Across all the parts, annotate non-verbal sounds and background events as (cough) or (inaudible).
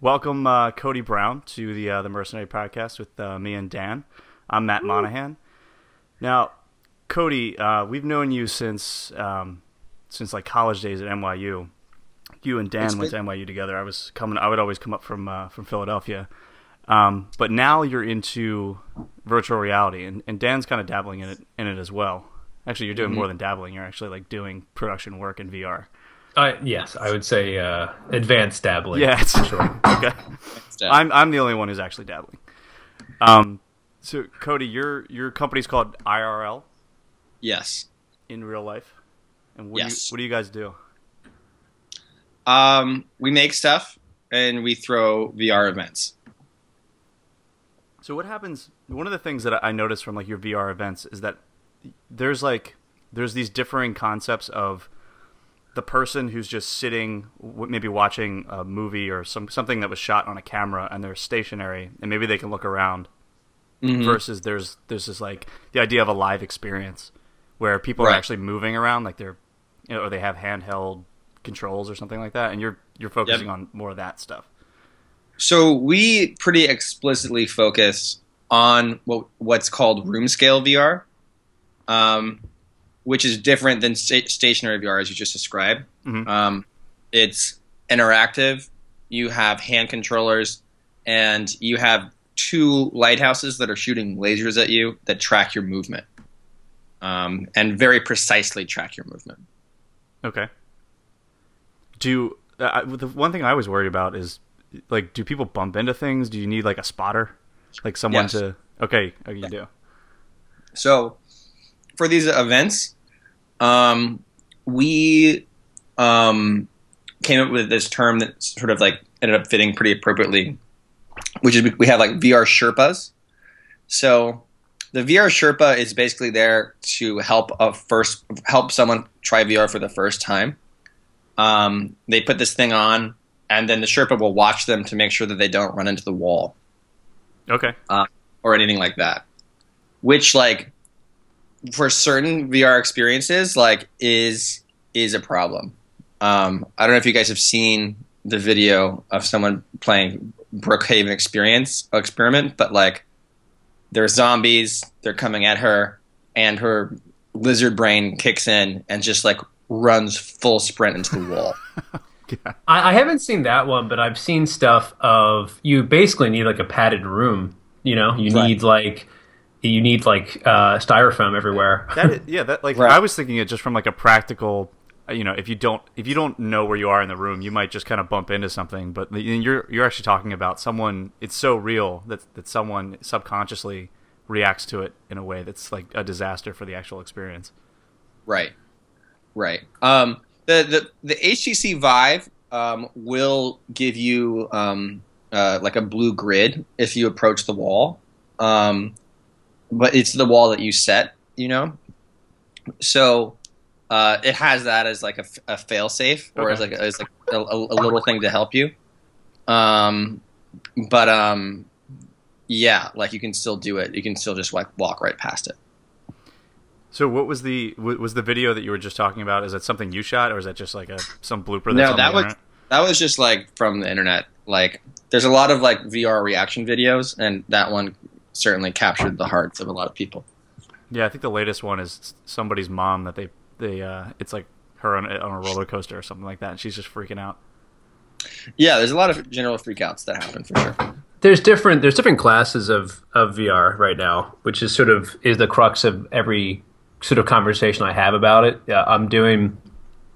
welcome uh, Cody Brown to the uh, the Mercenary Podcast with uh, me and Dan. I'm Matt Monahan. Now, Cody, uh, we've known you since um, since like college days at NYU. You and Dan It's went to NYU together. I was coming. I would always come up from uh, from Philadelphia. Um, but now you're into virtual reality, and, and Dan's kind of dabbling in it in it as well. Actually, you're doing Mm-hmm. more than dabbling. You're actually like doing production work in VR. Uh, yes, I would say uh, advanced dabbling. Yeah, it's sure. (laughs) okay. I'm I'm the only one who's actually dabbling. Um, so Cody, your your company's called IRL yes. in real life, and what do you, Yes. what do you guys do? Um, we make stuff and we throw VR events. So what happens? One of the things that I noticed from like your VR events is that there's like there's these differing concepts of the person who's just sitting, maybe watching a movie or some something that was shot on a camera, and they're stationary, and maybe they can look around. Mm-hmm. Versus there's there's this like the idea of a live experience where people are actually moving around, like they're you know, or they have handheld controls or something like that, and you're you're focusing on more of that stuff. So we pretty explicitly focus on what, what's called room scale VR, um, which is different than sta- stationary VR as you just described. Mhm. Um, it's interactive. You have hand controllers, and you have two lighthouses that are shooting lasers at you that track your movement, um, and very precisely track your movement. Okay. Do uh, the one thing I was worried about is like, do people bump into things? Do you need like a spotter, like someone Yes. to? Okay, oh, you do. So for these events, um, we um, came up with this term that sort of like ended up fitting pretty appropriately, which is we- have like VR Sherpas. So the VR Sherpa is basically there to help a first help someone try VR for the first time. Um, they put this thing on, and then the Sherpa will watch them to make sure that they don't run into the wall Okay. or anything like that. Which like for certain VR experiences like is is a problem. Um, I don't know if you guys have seen the video of someone playing Brookhaven experience experiment, but like there's zombies, they're coming at her, and her lizard brain kicks in and just like runs full sprint into the wall. (laughs) Yeah. I, I haven't seen that one, but I've seen stuff of you basically need like a padded room. You know, you Right. need like you need like uh, styrofoam everywhere. (laughs) That is, yeah. That like Right. I was thinking it just from like a practical. uh, You know, if you don't if you don't know where you are in the room, you might just kind of bump into something. But you're you're actually talking about someone. It's so real that that someone subconsciously reacts to it in a way that's like a disaster for the actual experience. Right, right. Um, the the the HTC Vive um, will give you um, uh, like a blue grid if you approach the wall, um, but it's the wall that you set. You know, so uh, it has that as like a fail safe or as like a, as like a, a, a little thing to help you. Um, but um, yeah, like you can still do it. You can still just like walk right past it. So what was the was the video that you were just talking about? Is that something you shot, or is that just like a some blooper? No, that was internet? that was just like from the internet. Like, there's a lot of like VR reaction videos, and that one certainly captured the hearts of a lot of people. Yeah, I think the latest one is somebody's mom that they they uh it's like her on, a- on a roller coaster or something like that, and she's just freaking out. Yeah, there's a lot of general freakouts that happen for sure. there's different there's different classes of of VR right now, which is sort of is the crux of every sort of conversation I have about it. Yeah, I'm doing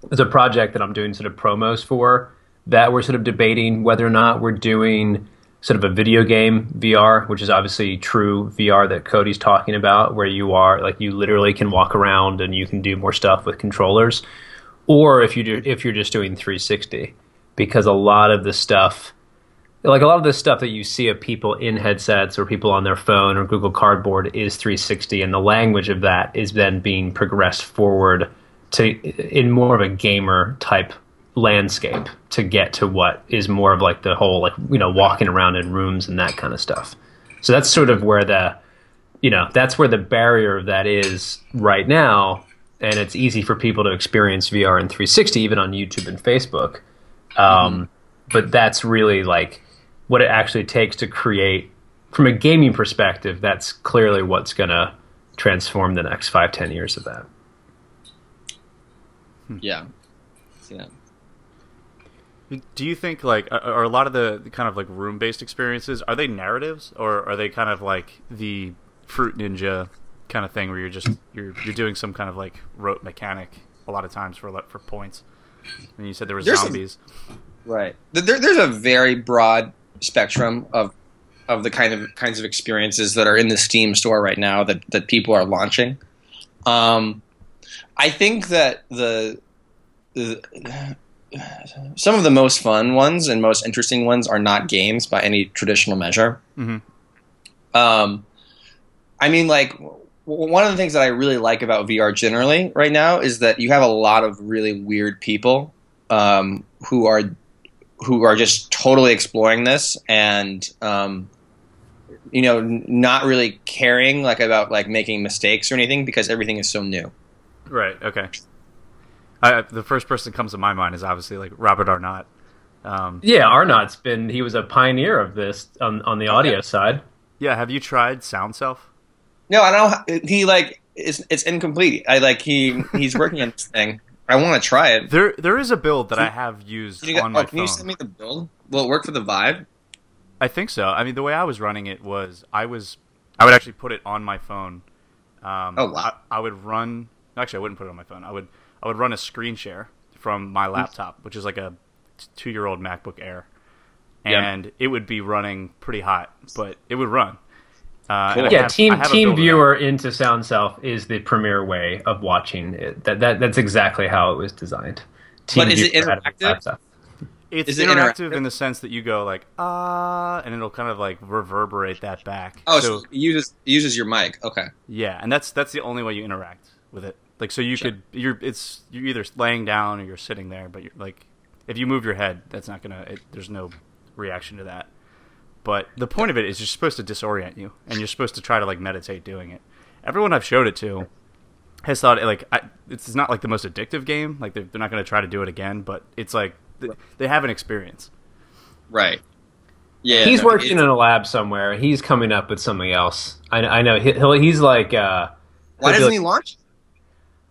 there's a project that I'm doing sort of promos for that we're sort of debating whether or not we're doing sort of a video game VR, which is obviously true VR that Cody's talking about, where you are like you literally can walk around and you can do more stuff with controllers, or if you do if you're just doing 360, because a lot of the stuff like a lot of the stuff that you see of people in headsets or people on their phone or Google Cardboard is 360, and the language of that is then being progressed forward to in more of a gamer type landscape to get to what is more of like the whole like you know walking around in rooms and that kind of stuff. So that's sort of where the you know that's where the barrier of that is right now, and it's easy for people to experience VR in 360 even on YouTube and Facebook. Um, But that's really like what it actually takes to create from a gaming perspective. That's clearly what's going to transform the next five ten years of that. Yeah. Yeah. Do you think like are- are a lot of the kind of like room based experiences are they narratives or are they kind of like the Fruit Ninja kind of thing where you're just you're you're doing some kind of like rote mechanic a lot of times for for points? And you said there was There's zombies. Right. There, there's a very broad spectrum of of the kind of kinds of experiences that are in the Steam store right now that that people are launching. Um, I think that the, the some of the most fun ones and most interesting ones are not games by any traditional measure. Mhm. Um, I mean, like one of the things that I really like about VR generally right now is that you have a lot of really weird people um, who are who are just totally exploring this and um, you know n- not really caring like about like making mistakes or anything because everything is so new. Right. Okay. I, the first person that comes to my mind is obviously like Robin Arnott. Um, Yeah, Arnott's been he was a pioneer of this on on the audio side. yeah. Have you tried SoundSelf? No, I don't. He like it's it's incomplete. I like he he's working on this thing. I want to try it. There there is a build that I have used Can you, on my oh, can you send me the build? Will it work for the Vive? I think so. I mean, the way I was running it was I was I would actually put it on my phone. Um, Oh, wow. I, I would run. Actually, I wouldn't put it on my phone. I would I would run a screen share from my laptop, which is like a two year old MacBook Air, Yeah. and it would be running pretty hot, but it would run. Uh, Cool. Yeah, have- Team Team build of that. Viewer into SoundSelf is the premier way of watching it. That, that that's exactly how it was designed. Team But is it Viewer had a interactive? It's Is it interactive interactive? in the sense that you go like ah, and it'll kind of like reverberate that back. Oh, so, it uses it uses your mic. Okay. Yeah, and that's that's the only way you interact with it. Like, so you Sure. could you're it's you're either laying down or you're sitting there, but you're like, if you move your head, that's not gonna. It, there's no reaction to that. But the point of it is you're supposed to disorient you, and you're supposed to try to like meditate doing it. Everyone I've showed it to has thought like I, it's not like the most addictive game. Like they're, they're not going to try to do it again, but it's like th- they have an experience. Right. Yeah. he's no, working in a lab somewhere. He's coming up with something else. I, I know. He, he'll, he's like. Uh, Why doesn't like- he launch?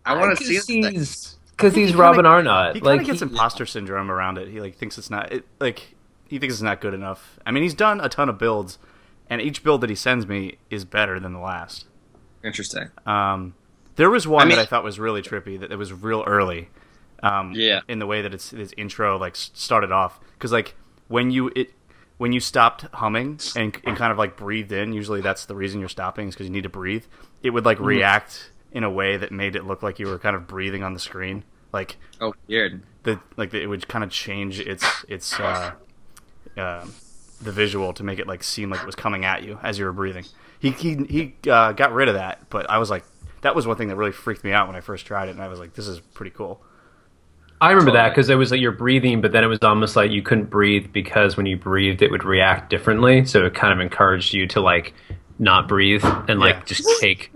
I want to see this thing. He's because he's kinda- Robin Arnott. He kind Like of gets he- imposter syndrome around it. He like thinks it's not it, like he thinks it's not good enough. I mean, he's done a ton of builds, and each build that he sends me is better than the last. Interesting. Um, there was one I mean- that I thought was really trippy. That it was real early. Um, Yeah. In the way that its its intro like started off, because like when you it when you stopped humming and, and kind of like breathed in, usually that's the reason you're stopping is because you need to breathe. It would like Mm-hmm. react in a way that made it look like you were kind of breathing on the screen, like Oh, weird. the like the, it would kind of change its its uh, uh, the visual to make it like seem like it was coming at you as you were breathing. He he he uh, got rid of that, but I was like, that was one thing that really freaked me out when I first tried it, and I was like, this is pretty cool. I remember that because it was like you're breathing, but then it was almost like you couldn't breathe because when you breathed, it would react differently. So it kind of encouraged you to like not breathe and like Yeah. just take.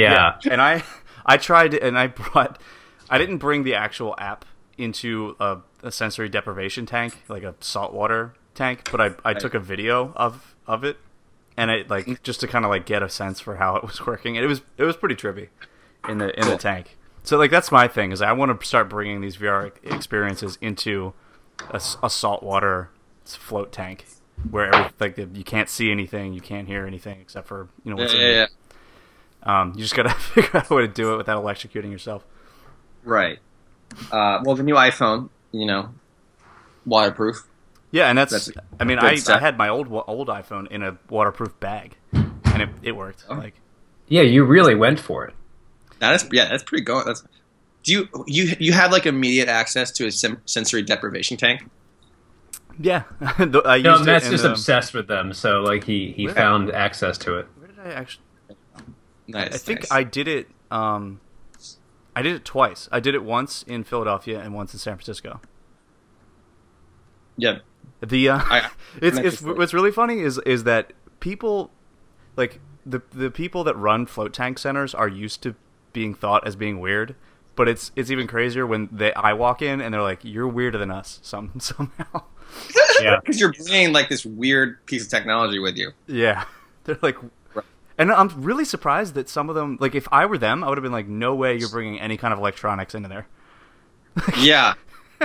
Yeah. and I I tried and I brought I didn't bring the actual app into a, a sensory deprivation tank like a saltwater tank, but I I took a video of of it and it like just to kind of like get a sense for how it was working. And it was it was pretty trippy in the in the tank. So like that's my thing is I want to start bringing these VR experiences into a saltwater float tank where every, like you can't see anything, you can't hear anything except for you know Yeah, in yeah, yeah. Um, you just gotta (laughs) figure out a way to do it without electrocuting yourself. Right. Uh, well, the new iPhone, you know, waterproof. Yeah, and that's. That's I mean, I, I had my old old iPhone in a waterproof bag, and it, it worked. Oh. Like, Yeah, you really went for it. That is, yeah, that's pretty good. That's. Do you you you have like immediate access to a sim- sensory deprivation tank? yeah, (laughs) The- I used No, Matt's in just the- obsessed with them, so like he he Where- found access to it. Where did I actually? Nice. I think nice. I did it. Um, I did it twice. I did it once in Philadelphia and once in San Francisco. Yeah. The uh, I- (laughs) it's it's what's really funny is is that people like the the people that run float tank centers are used to being thought as being weird, but it's it's even crazier when they I walk in and they're like you're weirder than us (laughs) some somehow. (laughs) Yeah. because you're bringing like this weird piece of technology with you. Yeah, they're like, and I'm really surprised that some of them, like, if I were them, I would have been like, no way, you're bringing any kind of electronics into there. (laughs) Yeah,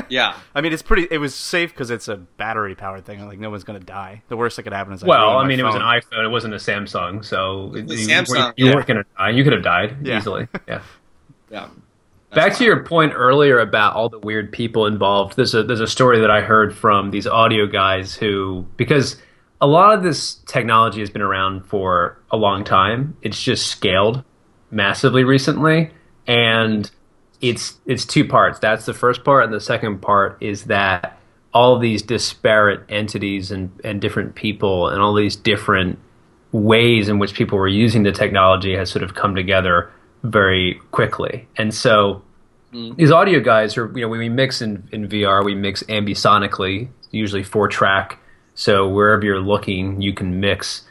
yeah. I mean, it's pretty. It was safe because it's a battery powered thing. Like, no one's gonna die. The worst that could happen is I Well, I my mean, it was an iPhone. It wasn't a Samsung, so you, was you- Samsung, you, yeah. weren't gonna die. You could have died Yeah. easily. (laughs) Yeah. Yeah. Back to your point earlier about all the weird people involved. There's a there's a story that I heard from these audio guys who because a lot of this technology has been around for a long time. It's just scaled massively recently, and it's it's two parts. That's the first part, and the second part is that all these disparate entities and and different people and all these different ways in which people were using the technology has sort of come together very quickly. And so mm-hmm. these audio guys are, you know, when we mix in, in VR, we mix ambisonically, usually four track. So wherever you're looking, you can mix.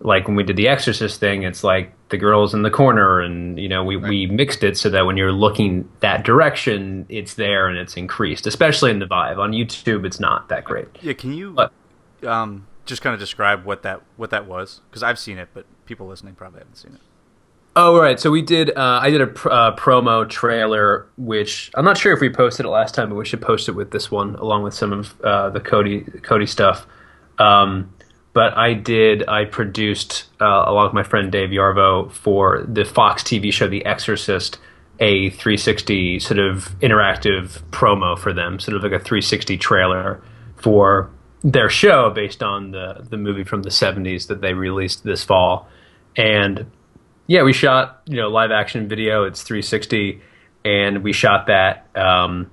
Like when we did the Exorcist thing, it's like the girls in the corner, and you know, we, we mixed it so that when you're looking that direction, it's there and it's increased. Especially in the Vive on YouTube, it's not that great. Yeah, can you What? um, just kind of describe what that what that was? Because I've seen it, but people listening probably haven't seen it. Oh right, so we did. Uh, I did a pr- uh, promo trailer, which I'm not sure if we posted it last time, but we should post it with this one, along with some of uh, the Cody Cody stuff. Um, but I did. I produced uh, along with my friend Dave Yarvo for the Fox TV show The Exorcist, a 360 sort of interactive promo for them, sort of like a 360 trailer for their show based on the the movie from the 70s that they released this fall, and yeah, we shot you know live action video. It's 360, and we shot that um,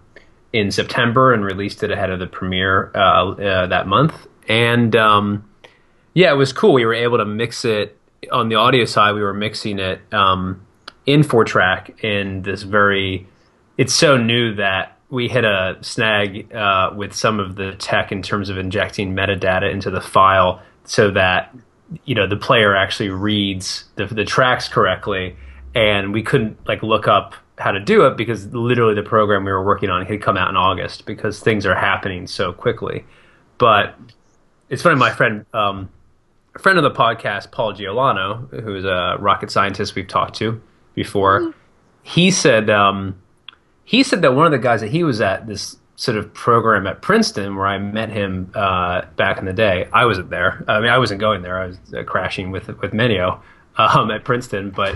in September and released it ahead of the premiere uh, uh, that month. And um, yeah, it was cool. We were able to mix it on the audio side. We were mixing it um, in four track in this very. It's so new that we hit a snag uh, with some of the tech in terms of injecting metadata into the file so that you know the player actually reads the, the tracks correctly and we couldn't like look up how to do it because literally the program we were working on had come out in august because things are happening so quickly but it's funny my friend um, a friend of the podcast paul giolano who's a rocket scientist we've talked to before he said um, he said that one of the guys that he was at this sort of program at Princeton where I met him uh, back in the day. I wasn't there. I mean, I wasn't going there. I was uh, crashing with with Menio um, at Princeton, but.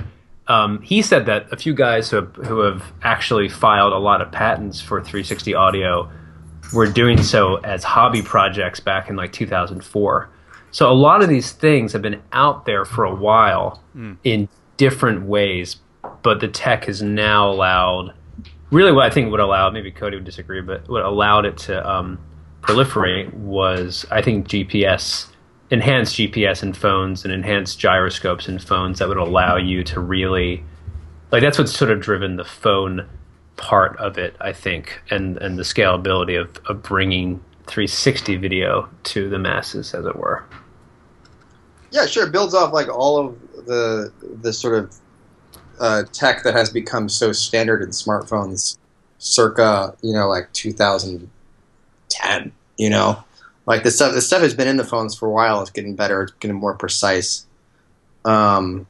Um, he said that a few guys who have, who have actually filed a lot of patents for 360 audio were doing so as hobby projects back in like 2004. So a lot of these things have been out there for a while in different ways, but the tech has now allowed. Really, what I think would allow maybe Cody would disagree, but what allowed it to um, proliferate was I think GPS, enhanced GPS in phones and enhanced gyroscopes in phones that would allow you to really like that's what's sort of driven the phone part of it, I think, and and the scalability of, of bringing 360 video to the masses, as it were. Yeah, sure. It builds off like all of the the sort of uh, tech that has become so standard in smartphones, circa you know like 2010. You know, like the stuff the stuff has been in the phones for a while. It's getting better. It's getting more precise. Um,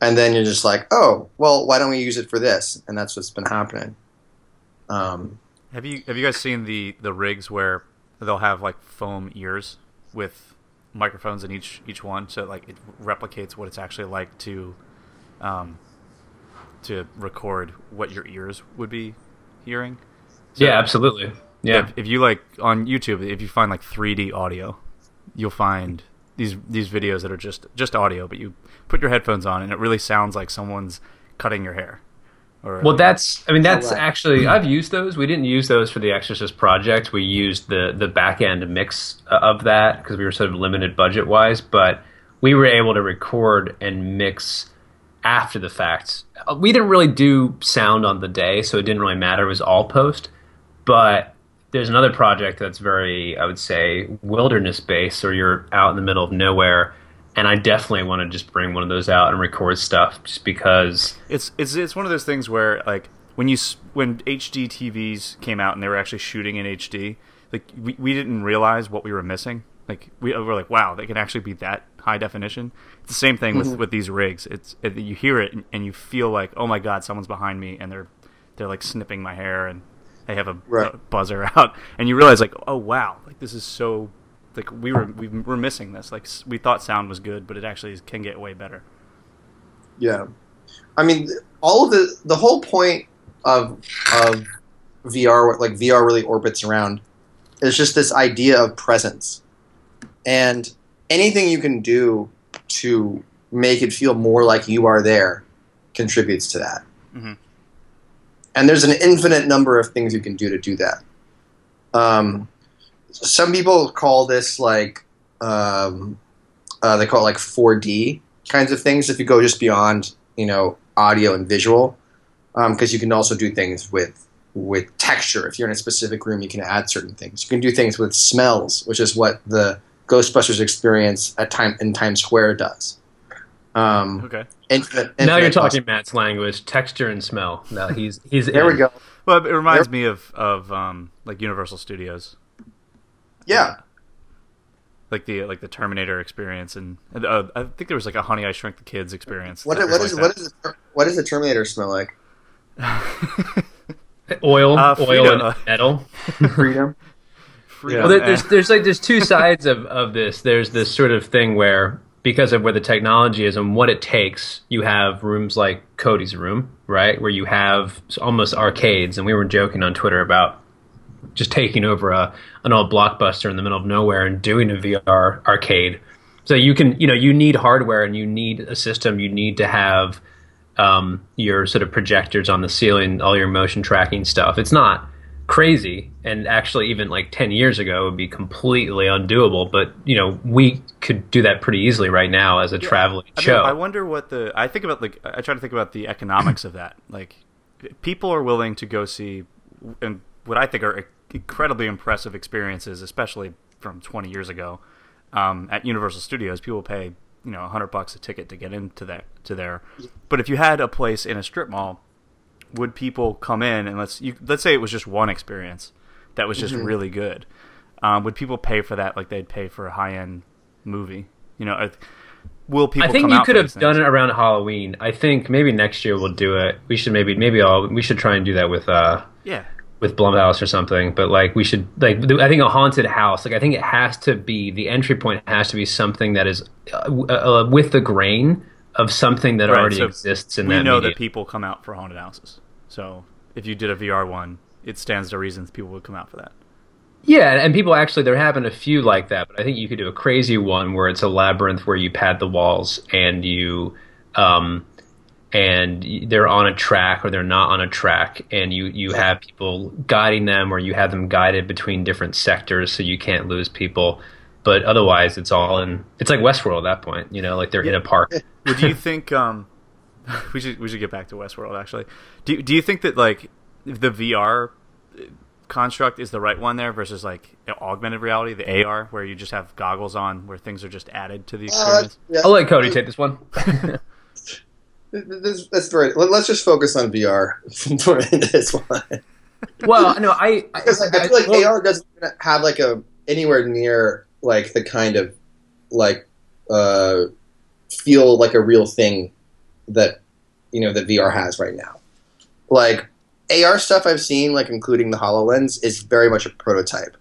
and then you're just like, oh, well, why don't we use it for this? And that's what's been happening. Um, Have you have you guys seen the the rigs where they'll have like foam ears with microphones in each each one, so like it replicates what it's actually like to um to record what your ears would be hearing. So yeah, absolutely. Yeah, If, if you like on YouTube, if you find like 3D audio, you'll find these these videos that are just just audio, but you put your headphones on and it really sounds like someone's cutting your hair. Or Well, that's I mean that's Correct. actually (clears throat) I've used those. We didn't use those for the Exorcist project. We used the the back end mix uh, of that because we were sort of limited budget wise, but we were able to record and mix after the fact. Uh, We didn't really do sound on the day, so it didn't really matter. It was all post. But there's another project that's very, I would say, wilderness based, or you're out in the middle of nowhere. And I definitely want to just bring one of those out and record stuff, just because it's it's it's one of those things where like when you when HD TVs came out and they were actually shooting in HD, like we, we didn't realize what we were missing. Like we were like, wow, they can actually be that high definition. It's the same thing with, Mm-hmm. with these rigs. It's it, you hear it and, and you feel like, oh my god, someone's behind me, and they're they're like snipping my hair and they have a, Right. buzzer (laughs) out, and you realize like, oh wow, like this is so like we were we were missing this. Like we thought sound was good, but it actually can get way better. Yeah, I mean, all of the the whole point of of VR, like VR really orbits around, is just this idea of presence, and anything you can do to make it feel more like you are there contributes to that. Mhm. And there's an infinite number of things you can do to do that. Um, some people call this like um, uh, they call it like 4D kinds of things. If you go just beyond, you know, audio and visual, because you can also do things with with texture. If you're in a specific room, you can add certain things. You can do things with smells, which is what the Ghostbusters experience at time in Times Square does. Um, Okay. infinite, now you're infinite talking Matt's language, texture and smell. No, he's he's There we go. Well, it reminds me of of um, like Universal Studios, Yeah. like the like the Terminator experience, and uh, I think there was like a Honey I Shrunk the Kids experience. What, or what is like what is the, what does the Terminator smell like? (laughs) Oil, Uh, oil, and metal. (laughs) Freedom. Freedom, Well, there, there's there's like there's two sides of, of this. There's this sort of thing where because of where the technology is and what it takes, you have rooms like Cody's room, right, where you have almost arcades. And we were joking on Twitter about just taking over a an old blockbuster in the middle of nowhere and doing a VR arcade. So you can you know you need hardware and you need a system. You need to have um, your sort of projectors on the ceiling, all your motion tracking stuff. It's not crazy, and actually, even like ten years ago, it would be completely undoable. But you know, we could do that pretty easily right now as a traveling I mean, show. I wonder what the I think about like I try to think about the economics of that. Like people are willing to go see and what I think are incredibly impressive experiences, especially from 20 years ago um, at Universal Studios. People pay you know 100 bucks a ticket to get into that to there. But if you had a place in a strip mall, would people come in and let's you, let's say it was just one experience that was just really good? Um, would people pay for that like they'd pay for a high end movie? You know, uh, will people? I think come you out could have these done it around Halloween. I think maybe next year we'll do it. We should maybe maybe I'll we should try and do that with uh Yeah, with Blumhouse or something. But like we should like I think a haunted house. Like I think it has to be the entry point has to be something that is uh, uh, with the grain of something that Right, already so exists in we that know medium. that people come out for haunted houses. So if you did a VR one, it stands to reason people would come out for that. Yeah, and people actually there have been a few like that, but I think you could do a crazy one where it's a labyrinth where you pad the walls and you um and they're on a track or they're not on a track and you you have people guiding them or you have them guided between different sectors so you can't lose people. But otherwise it's all in it's like Westworld at that point, you know, like they're in a park. (laughs) Well, do you think um, (laughs) we should we should get back to Westworld actually? Do do you think that like the VR construct is the right one there versus like augmented reality, the AR, where you just have goggles on, where things are just added to the Uh, experience? yeah. I'll let Cody take this one. This- That's very. let- Let's just focus on VR (laughs) for this one. well, no, I I, Because I, I feel like well- AR doesn't have like a anywhere near like the kind of like uh, feel like a real thing that you know that VR has right now. Like AR stuff I've seen, like including the Hololens, is very much a prototype.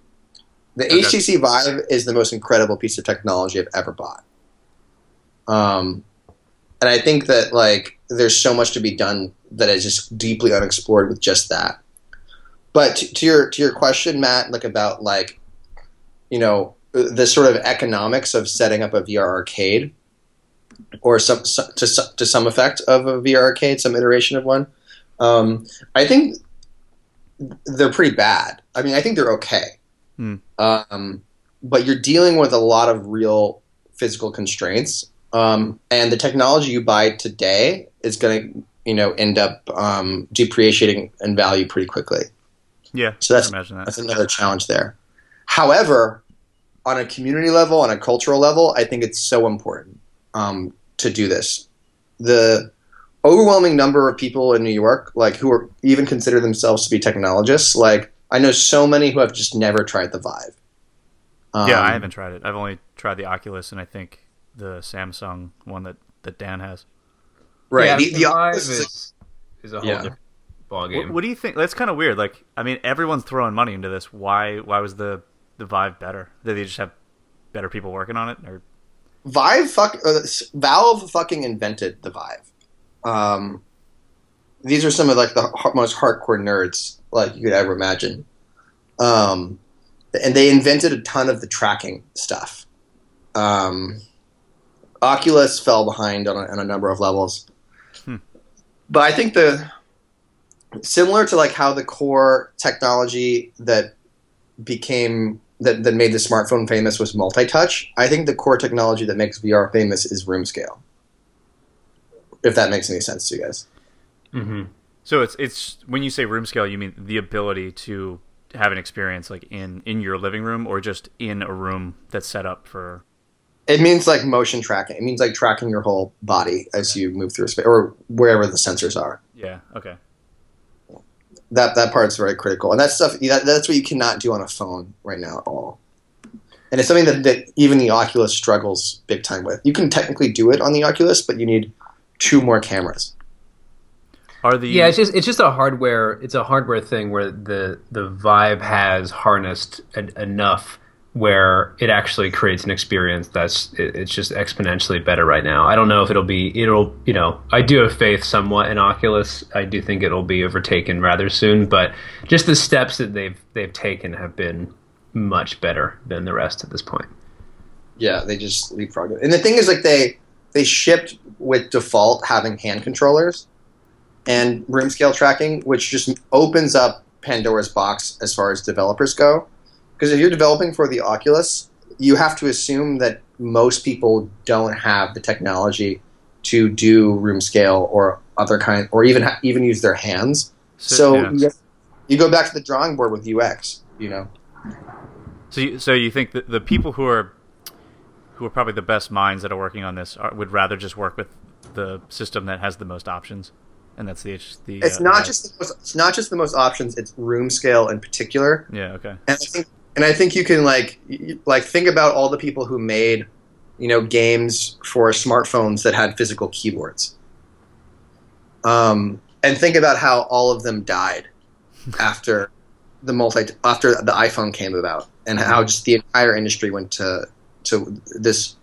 The Okay. HTC Vive is the most incredible piece of technology I've ever bought. Um, and I think that like there's so much to be done that is just deeply unexplored with just that. But to, to your to your question, Matt, like about like you know the sort of economics of setting up a VR arcade, or some, to to some effect of a VR arcade, some iteration of one. Um, I think they're pretty bad. I mean, I think they're okay, Hmm. um, but you're dealing with a lot of real physical constraints, um, and the technology you buy today is going to you know end up um, depreciating in value pretty quickly. Yeah, So that's- imagine that. That's another challenge there. However, on a community level, on a cultural level, I think it's so important um, to do this. The overwhelming number of people in New York, like who are even consider themselves to be technologists, like I know so many who have just never tried the Vive. yeah, I Um, haven't tried it. I've only tried the Oculus and I think the Samsung one that, that Dan has. Right. Yeah, the, the Vive Oculus is- is, is a whole Yeah. different ball What, game. what do you think? That's kind of weird. Like, I mean, everyone's throwing money into this. Why? Why was the the Vive better? Did they just have better people working on it? Or Vive fuck uh, Valve fucking invented the Vive. Um, these are some of like the most hardcore nerds like you could ever imagine. Um, and they invented a ton of the tracking stuff. Um, Oculus fell behind on a, on a number of levels, Hmm. but I think the similar to like how the core technology that became that, that made the smartphone famous was multi-touch. I think the core technology that makes VR famous is room scale. If that makes any sense to you guys. hmm so it's it's when you say room scale, you mean the ability to have an experience like in in your living room or just in a room that's set up for. It means like motion tracking. It means like tracking your whole body as you move through a space or wherever the sensors are. Yeah. Okay. That that part's very critical, and that stuff that, that's what you cannot do on a phone right now at all. And it's something that, that even the Oculus struggles big time with. You can technically do it on the Oculus, but you need two more cameras. Are the Yeah, it's just it's just a hardware it's a hardware thing where the the Vive has harnessed en- enough where it actually creates an experience that's it, it's just exponentially better right now. I don't know if it'll be it'll you know I do have faith somewhat in Oculus. I do think it'll be overtaken rather soon, but just the steps that they've they've taken have been much better than the rest at this point. Yeah, they just leapfrogged it. And the thing is, like they they shipped with default having hand controllers and room scale tracking, which just opens up Pandora's box as far as developers go. Because if you're developing for the Oculus, you have to assume that most people don't have the technology to do room scale or other kind, or even even use their hands. So yeah. you, you go back to the drawing board with UX. You know. So, you, so you think that the people who are who are probably the best minds that are working on this are, would rather just work with the system that has the most options, and that's the the. It's uh, not Vive. just the most, it's not just the most options. It's room scale in particular. Yeah. Okay. And I think and I think you can like like think about all the people who made you know games for smartphones that had physical keyboards. Um, and think about how all of them died (laughs) after the multi after the iPhone came about, and how just the entire industry went to to this,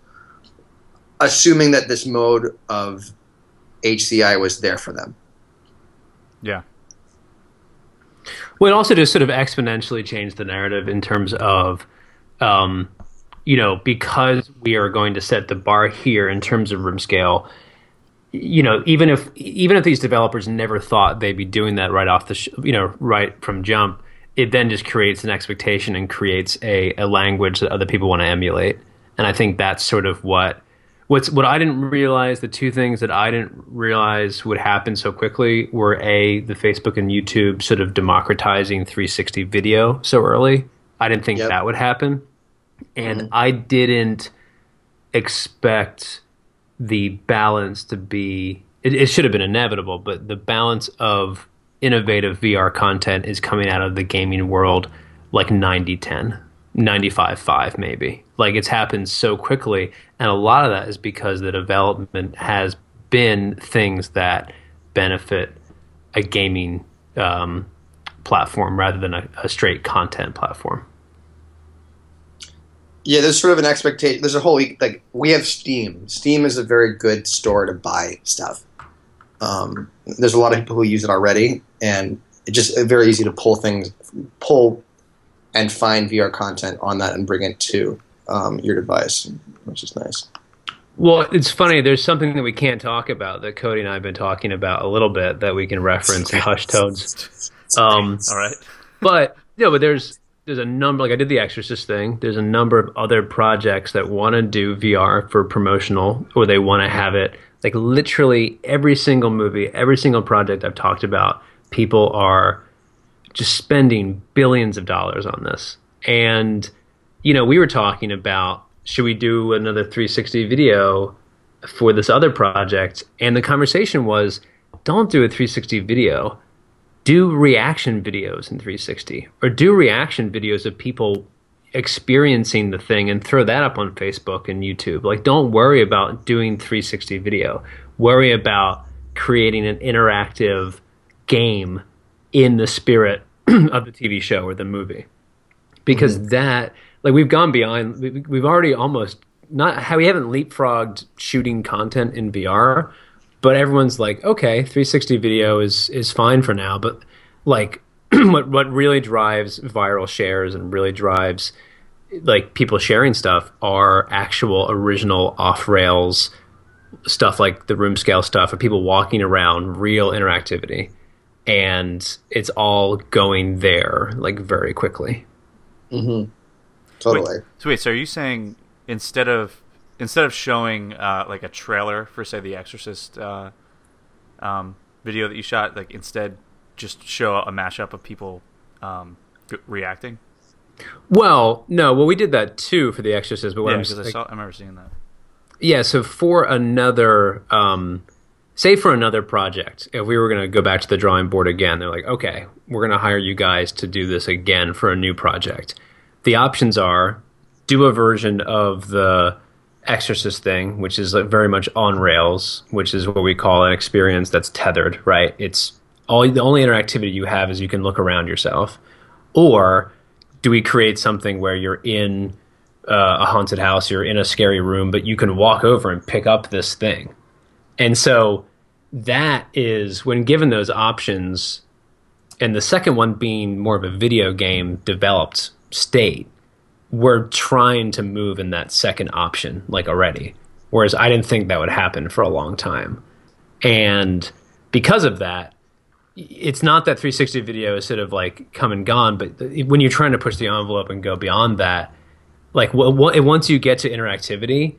assuming that this mode of HCI was there for them. Yeah. Well, it also just sort of exponentially changed the narrative in terms of, um, you know, because we are going to set the bar here in terms of room scale. You know, even if even if these developers never thought they'd be doing that right off the, sh- you know, right from jump, it then just creates an expectation and creates a, a language that other people want to emulate. And I think that's sort of what what's what I didn't realize. The two things that I didn't realize would happen so quickly were a the Facebook and YouTube sort of democratizing 360 video so early. I didn't think Yep. that would happen, and mm-hmm. I didn't expect the balance to be. It, it should have been inevitable, but the balance of innovative VR content is coming out of the gaming world like 90 10, 95 5 maybe. Like it's happened so quickly. And a lot of that is because the development has been things that benefit a gaming um, platform rather than a, a straight content platform. Yeah, there's sort of an expectation. There's a whole like we have Steam. Steam is a very good store to buy stuff. Um, there's a lot of people who use it already, and it's just very easy to pull things, pull, and find VR content on that and bring it to um, your device, which is nice. Well, it's funny. There's something that we can't talk about that Cody and I have been talking about a little bit that we can reference in hushed tones. Um, All right. but yeah, but there's there's a number like I did the Exorcist thing. There's a number of other projects that want to do VR for promotional, or they want to have it. Like literally every single movie, every single project I've talked about, people are just spending billions of dollars on this. And you know, we were talking about should we do another 360 video for this other project? And the conversation was, don't do a 360 video do reaction videos in 360 or do reaction videos of people experiencing the thing and throw that up on Facebook and YouTube. Like, don't worry about doing 360 video. Worry about creating an interactive game in the spirit (clears throat) of the TV show or the movie. Because mm-hmm. that, like, we've gone beyond, we've already almost not how we haven't leapfrogged shooting content in VR, but everyone's like, okay, 360 video is is fine for now, but like (clears throat) what what really drives viral shares and really drives like people sharing stuff are actual original off rails stuff like the room scale stuff of people walking around real interactivity and it's all going there like very quickly mm-hmm. totally wait, so wait so are you saying instead of instead of showing uh, like a trailer for say the Exorcist uh, um, video that you shot, like instead just show a mashup of people um, reacting. Well, no. Well, we did that too for the Exorcist, but what yeah, I'm because like, I saw, I remember seeing that. Yeah, so for another, um, say for another project, if we were going to go back to the drawing board again, they're like, okay, we're going to hire you guys to do this again for a new project. The options are do a version of the Exorcist thing, which is like very much on rails, which is what we call an experience that's tethered, right? It's all the only interactivity you have is you can look around yourself. Or do we create something where you're in uh, a haunted house, you're in a scary room, but you can walk over and pick up this thing? And so that is when given those options, and the second one being more of a video game developed state we're trying to move in that second option like already. Whereas i didn't think that would happen for a long time. And because of that it's not that 360 video is sort of like come and gone but when you're trying to push the envelope and go beyond that like once you get to interactivity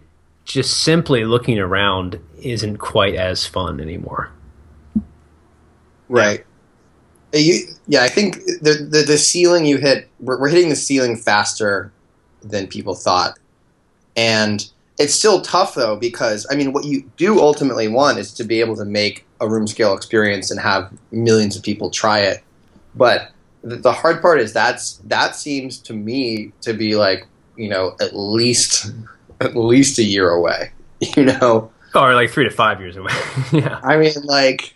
just simply looking around isn't quite as fun anymore right uh, you, yeah i think the, the, the ceiling you hit we're, we're hitting the ceiling faster than people thought. And it's still tough though because I mean what you do ultimately want is to be able to make a room scale experience and have millions of people try it. But the hard part is that's that seems to me to be like you know at least at least a year away. (laughs) You know, or like three to five years away. (laughs) yeah, I mean like,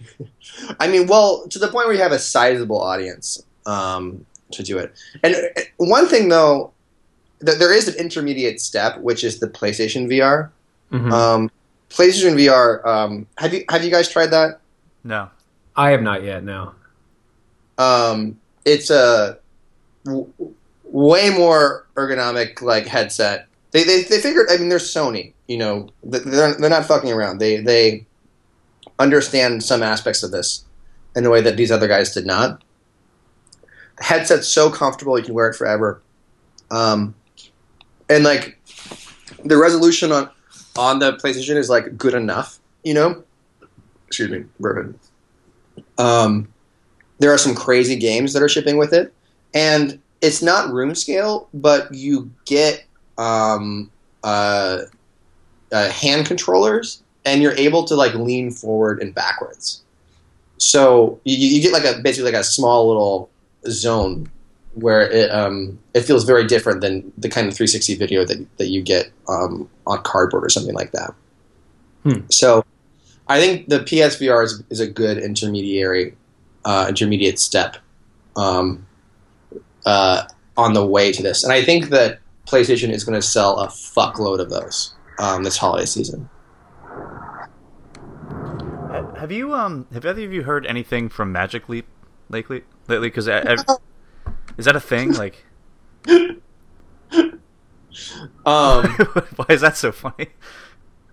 I mean well to the point where you have a sizable audience um, to do it. And uh, one thing though th- there is an intermediate step, which is the PlayStation VR. Mm-hmm. Um, PlayStation VR. Um, have you have you guys tried that? No, I have not yet. No. Um, it's a w- way more ergonomic like headset. They, they they figured. I mean, they're Sony. You know, they're they're not fucking around. They they understand some aspects of this in a way that these other guys did not. The headset's so comfortable; you can wear it forever. Um, and like the resolution on on the PlayStation is like good enough, you know. Excuse me, bourbon. Um, there are some crazy games that are shipping with it, and it's not room scale, but you get um, uh, uh, hand controllers, and you're able to like lean forward and backwards. So you, you get like a basically like a small little zone where it um, it feels very different than the kind of 360 video that that you get um, on cardboard or something like that. Hmm. So I think the PSVR is, is a good intermediary uh, intermediate step um, uh, on the way to this, and I think that PlayStation is going to sell a fuckload of those um, this holiday season. Have you um have either of you heard anything from Magic Leap lately? Lately, because is that a thing? Like, (laughs) um, (laughs) why is that so funny?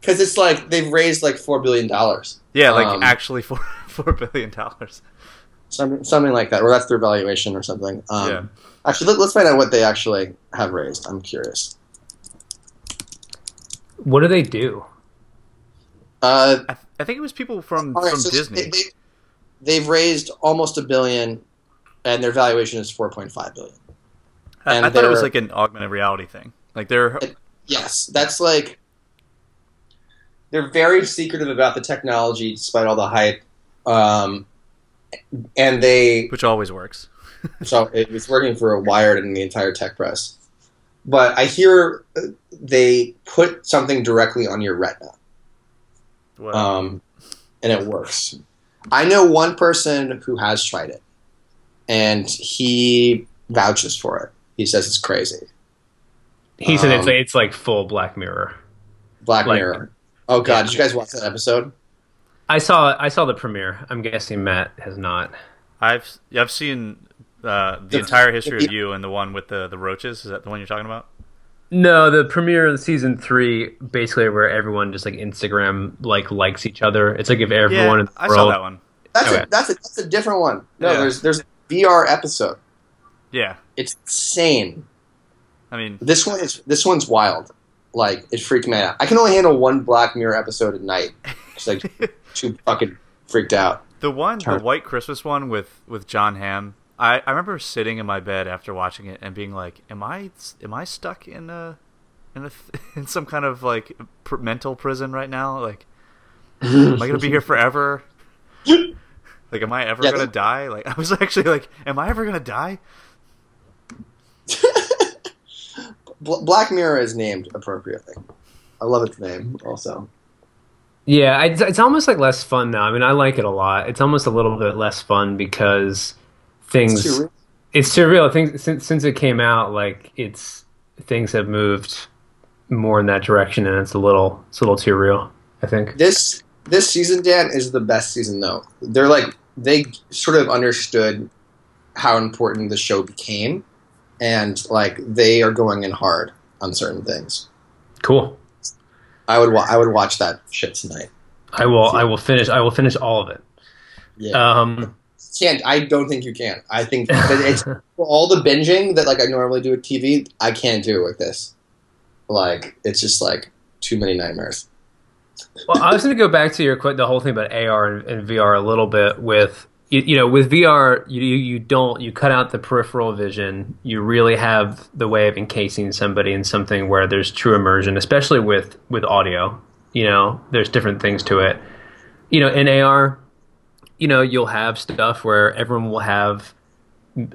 Because it's like they've raised like four billion dollars. Yeah, like um, actually four (laughs) four billion dollars. Something something like that, or that's their valuation or something. Um, yeah. Actually, let, us find out what they actually have raised. I'm curious. What do they do? Uh, I, th- I think it was people from right, from so Disney. They, have raised almost a billion and their valuation is 4.5 billion. And I, thought it was like an augmented reality thing. Like they're it, yes, that's like they're very secretive about the technology despite all the hype. Um, and they which always works. So it was working for Wired and the entire tech press. But I hear uh, they put something directly on your retina, What? um, and it works. I know one person who has tried it, and he vouches for it. He says it's crazy. He said it's Um, it's like full Black Mirror. Black Like- Mirror. Oh God, did you guys watch that episode? I saw I saw the premiere. I'm guessing Matt has not. I've I've seen uh, the, The- entire history of you and the one with the the roaches. Is that the one you're talking about? No, the premiere of season three, basically where everyone just like Instagram like likes each other. It's like if everyone in the I world. saw that one. That's Okay. a, that's a that's a different one. No, Yeah. there's there's a VR episode. Yeah, It's insane. I mean, This one is this one's wild. Like it freaked me out. I can only handle one Black Mirror episode at night. It's like (laughs) too fucking freaked out. the one, the White Christmas one with with Jon Hamm. I, I remember sitting in my bed after watching it and being like, "Am I am I stuck in a in a (laughs) in some kind of like pr- mental prison right now? Like, am I gonna be here (laughs) forever? Like, am I ever Yeah, gonna the- die? Like, I was (laughs) actually like, am I ever gonna die? Black Mirror is named appropriately. I love its name. Also, Yeah, it's, it's almost like less fun now. I mean, I like it a lot. It's almost a little bit less fun because things It's too real. it's too real. Things since since it came out, like it's things have moved more in that direction, and it's a little it's a little too real. I think. this this season, Dan, is the best season though. They're like they sort of understood how important the show became, and like they are going in hard on certain things. Cool. I would wa- I would watch that shit tonight. I will. I will finish. I will finish all of it. Yeah, Um, can't. I don't think you can. I think (laughs) it's for all the binging that like I normally do with TV. I can't do it with this. Like it's just like too many nightmares. well, I was going to go back to your the whole thing about AR and, and VR a little bit with you, you know with VR you you you don't you cut out the peripheral vision you really have the way of encasing somebody in something where there's true immersion especially with with audio you know there's different things to it you know in AR you know you'll have stuff where everyone will have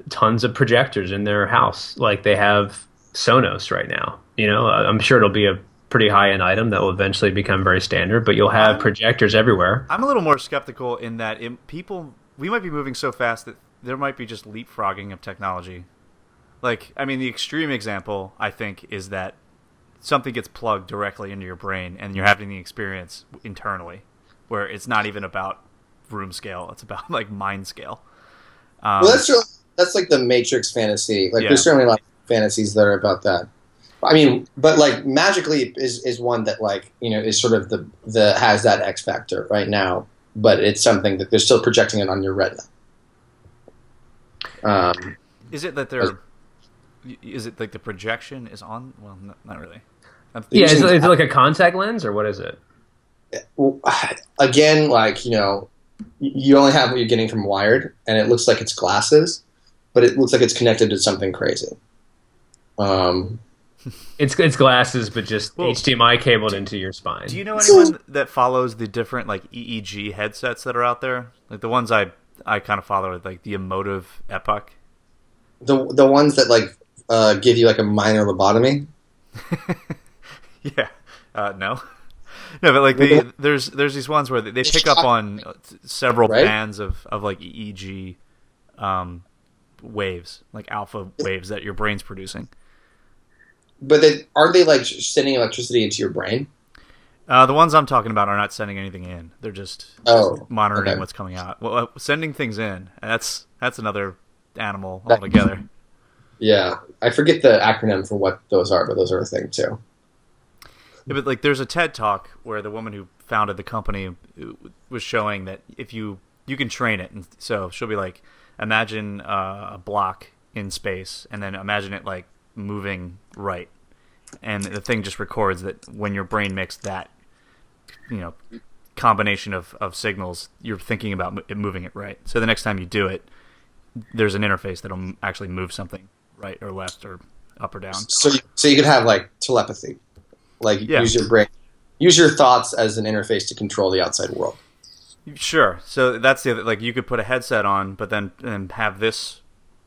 tons of projectors in their house. Like they have Sonos right now you know? I'm sure it'll be a pretty high end item that will eventually become very standard but you'll have projectors everywhere. I'm a little more skeptical in that it, people we might be moving so fast that there might be just leapfrogging of technology. Like, I mean, the extreme example I think is that something gets plugged directly into your brain and you're having the experience internally, where it's not even about room scale; it's about like mind scale. Um, Well, that's really, that's like the Matrix fantasy. Like Yeah. there's certainly a lot of fantasies that are about that. I mean, but like Magic Leap is is one that like you know is sort of the the has that X factor right now. But it's something that they're still projecting it on your retina. Um, is it that they're? Is it like the projection is on? Well, not, not really. I'm- yeah is, it- is it like a contact lens or what is it again, like you know, y- you only have what you're getting from wired, and it looks like it's glasses, but it looks like it's connected to something crazy. Um, (laughs) It's it's glasses, but just Well- HDMI cabled into your spine. Do you know anyone that follows the different like EEG headsets that are out there? Like the ones I I kind of follow, like the Emotiv EPOC. the the ones that like uh, give you like a minor lobotomy. (laughs) Yeah. Uh, no. No, but like the there's there's these ones where they, they pick up on uh, several Right? bands of, of like EEG um, waves, like alpha waves that your brain's producing. But they aren't they like sending electricity into your brain? Uh, the ones I'm talking about are not sending anything in; they're just Oh, monitoring okay. what's coming out. Well, uh, sending things in. That's that's another animal That- altogether. (laughs) Yeah, I forget the acronym for what those are, but those are a thing too. Yeah, but like, there's a TED talk where the woman who founded the company uh, was showing that if you you can train it, and so she'll be like, imagine uh, a block in space, and then imagine it like moving right, and the thing just records that when your brain makes that, you know, combination of of signals, you're thinking about it moving it right. So the next time you do it, there's an interface that'll actually move something right or left or up or down. So, so you could have like telepathy, like Yeah. use your brain, use your thoughts as an interface to control the outside world. Sure. So that's the other, like you could put a headset on, but then and have this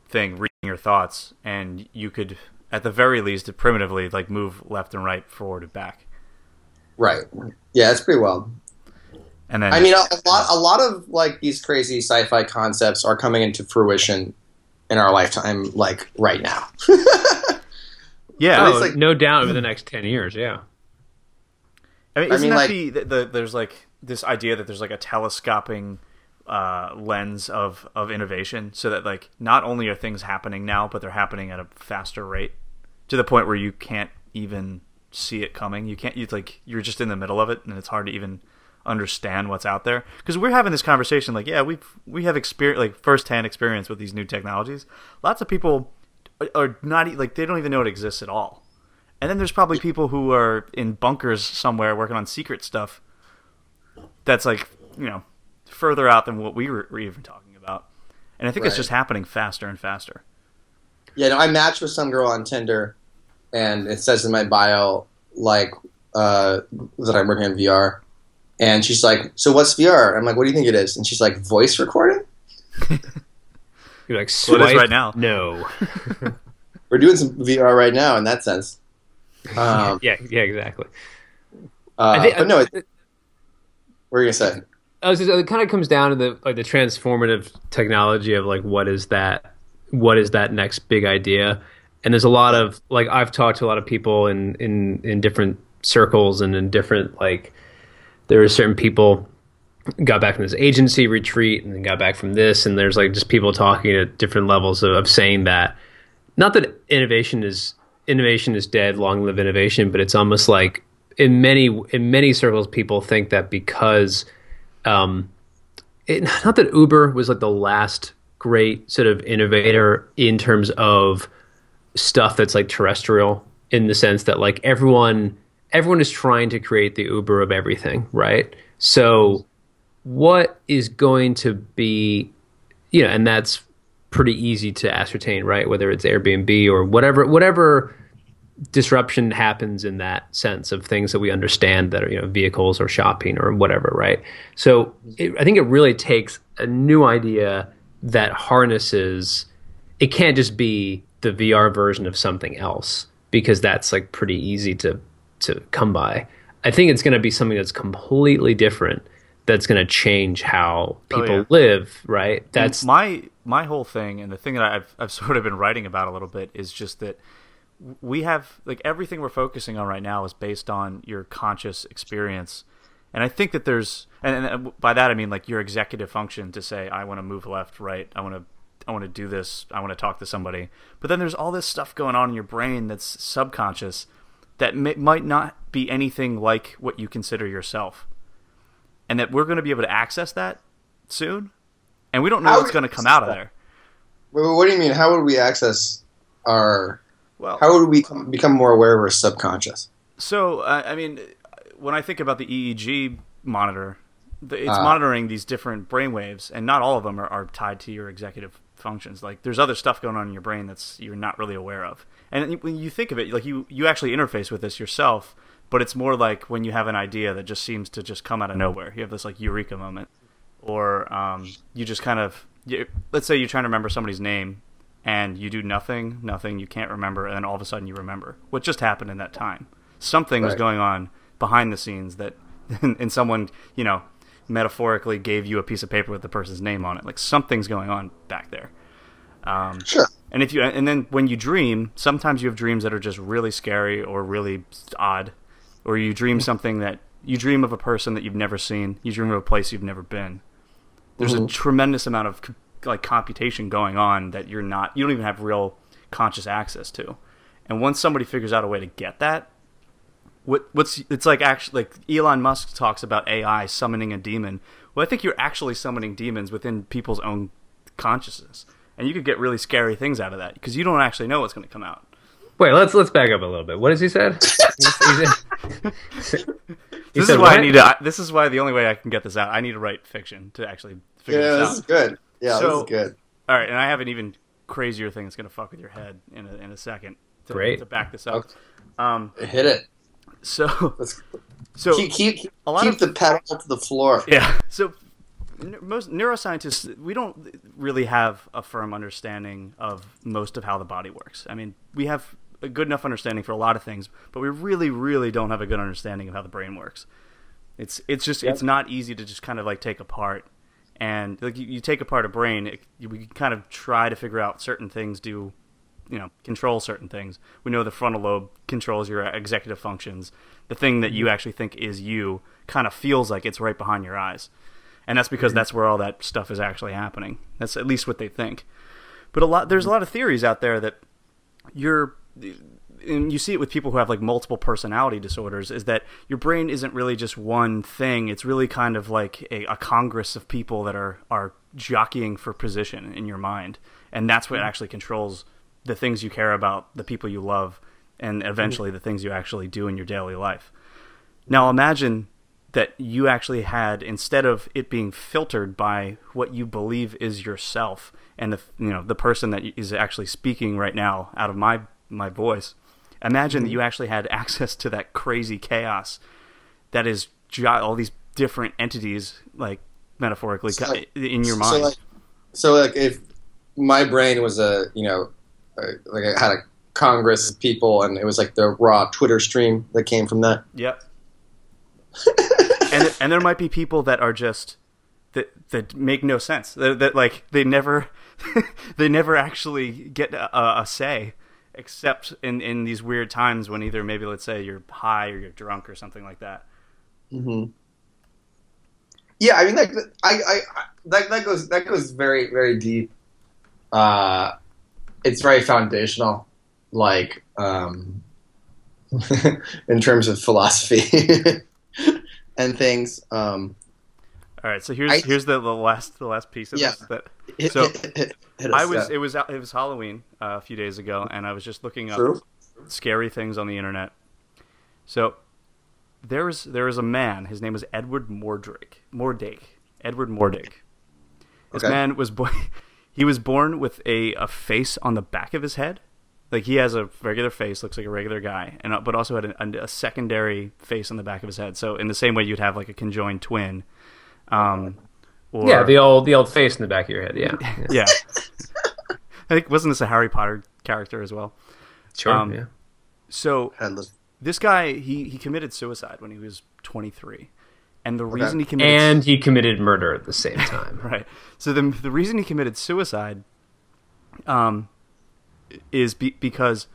thing reading your thoughts, and you could, at the very least, primitively like move left and right, forward and back. Right. Yeah, it's pretty wild. And then I mean, a, a lot, a lot of like these crazy sci-fi concepts are coming into fruition in our lifetime, like right now. (laughs) yeah, it's Oh, like- no doubt over the next ten years. Yeah. I mean, isn't mean, that like- the, the, the there's like this idea that there's like a telescoping uh, lens of of innovation, so that like not only are things happening now, but they're happening at a faster rate to the point where you can't even see it coming. You can't. You like you're just in the middle of it, and it's hard to even understand what's out there because we're having this conversation like yeah we we have experience like firsthand experience with these new technologies lots of people are not like they don't even know it exists at all and then there's probably people who are in bunkers somewhere working on secret stuff that's like, you know, further out than what we were, were even talking about. And I think it's just happening faster and faster. Yeah, no, I matched with some girl on Tinder, and it says in my bio like uh, that I'm working on VR, and she's like, "So what's VR?" I'm like, "What do you think it is?" And she's like, "Voice recording." (laughs) You're like Well, it is right now. No. (laughs) We're doing some VR right now in that sense. Um, (laughs) yeah. Yeah. Exactly. uh, I think. but no, it, what are you gonna say? I was just, it kind of comes down to the like the transformative technology of like what is that what is that next big idea and there's a lot of like I've talked to a lot of people in in in different circles and in different like there are certain people got back from this agency retreat and then got back from this and there's like just people talking at different levels of, of saying that not that innovation is innovation is dead long live innovation but it's almost like in many in many circles people think that because um, it, (laughs) not that Uber was like the last great sort of innovator in terms of stuff that's like terrestrial in the sense that like everyone everyone is trying to create the Uber of everything, right? So what is going to be you know, and that's pretty easy to ascertain, right? Whether it's Airbnb or whatever whatever disruption happens in that sense of things that we understand that are you know vehicles or shopping or whatever right so it, i think it really takes a new idea that harnesses it can't just be the vr version of something else because that's like pretty easy to to come by i think it's going to be something that's completely different that's going to change how oh, people yeah. live right? That's my my whole thing and the thing that I've I've (laughs) sort of been writing about a little bit is just that we have like everything we're focusing on right now is based on your conscious experience. And i think that there's and, and by that i mean like your executive function to say i want to move left right. I want to i want to do this. I want to talk to somebody. But then there's all this stuff going on in your brain that's subconscious that may, might not be anything like what you consider yourself and that we're going to be able to access that soon and we don't know How what's going to come out of access there Wait, wait, what do you mean? How would we access our? well How would we become more aware of our subconscious? So, uh, I mean, when I think about the EEG monitor, it's Ah. monitoring these different brain waves, and not all of them are, are tied to your executive functions. Like, there's other stuff going on in your brain that's you're not really aware of. And when you think of it, like you you actually interface with this yourself, but it's more like when you have an idea that just seems to just come out of nowhere. You have this like eureka moment, or um, you just kind of you, let's say you're trying to remember somebody's name and you do nothing, nothing, you can't remember, and then all of a sudden you remember what just happened in that time. Something was going on behind the scenes that, (laughs) and someone, you know, metaphorically gave you a piece of paper with the person's name on it. Like something's going on back there. Um, Sure. and if you, and then when you dream, sometimes you have dreams that are just really scary or really odd, or you dream something that you dream of a person that you've never seen. You dream of a place you've never been. There's a mm-hmm. tremendous amount of like computation going on that you're not, you don't even have real conscious access to. And once somebody figures out a way to get that, what what's it's like actually like Elon Musk talks about AI summoning a demon. Well, I think you're actually summoning demons within people's own consciousness, and you could get really scary things out of that because you don't actually know what's going to come out. Wait let's let's back up a little bit what has he said He's- (laughs) he's- he This said is why I need to. This is why the only way I can get this out, I need to write fiction to actually figure Yeah, this this out. is good. Yeah, this is good. All right, and I have an even crazier thing that's going to fuck with your head in a, in a second. To, Great. to back this up. Okay. Um, Hit it. so Let's (laughs) so keep keep, a lot keep of- the pedal to the floor. Yeah. So most neuroscientists we don't really have a firm understanding of most of how the body works. I mean, we have a good enough understanding for a lot of things, but we really, really don't have a good understanding of how the brain works. It's it's just yep. it's not easy to just kind of like take apart and like you, you take apart a brain, it, we kind of try to figure out certain things do, you know, control certain things. We know the frontal lobe controls your executive functions. The thing that you mm-hmm. actually think is you kind of feels like it's right behind your eyes, and that's because mm-hmm. that's where all that stuff is actually happening. That's at least what they think. But a lot there's a lot of theories out there that you're and you see it with people who have like multiple personality disorders is that your brain isn't really just one thing it's really kind of like a, a congress of people that are are jockeying for position in your mind and that's what mm-hmm. actually controls the things you care about the people you love and eventually mm-hmm. the things you actually do in your daily life now imagine that you actually had instead of it being filtered by what you believe is yourself and the you know the person that is actually speaking right now out of my my voice Imagine mm-hmm. that you actually had access to that crazy chaos that is all these different entities, like metaphorically, so like, in your mind. So like, so like, if my brain was a, you know, like I had a Congress of people, and it was like the raw Twitter stream that came from that. Yep. (laughs) and and there might be people that are just that that make no sense. That, that like they never (laughs) they never actually get a, a say except in in these weird times when either maybe let's say you're high or you're drunk or something like that. hmm Yeah, I mean, like, I, I, that that goes that goes very very deep. Uh, it's very foundational, like um, (laughs) in terms of philosophy (laughs) and things. Um, all right, so here's I, here's the, the last the last piece of yeah. this. That, so I was it was it was Halloween uh, a few days ago, and I was just looking up True. scary things on the internet. So there was there was a man. His name is Edward Mordrake. Mordake. Edward Mordake. This okay. man was born. (laughs) he was born with a, a face on the back of his head. Like he has a regular face, looks like a regular guy, and uh, but also had a, a secondary face on the back of his head. So in the same way you'd have like a conjoined twin um, or, yeah, the old the old face in the back of your head. Yeah, (laughs) yeah. I think wasn't this a Harry Potter character as well? Sure. Um, yeah. So this guy he he committed suicide when he was 23. And the okay. reason he committed and he committed murder at the same (laughs) time. right. So the the reason he committed suicide um is be, because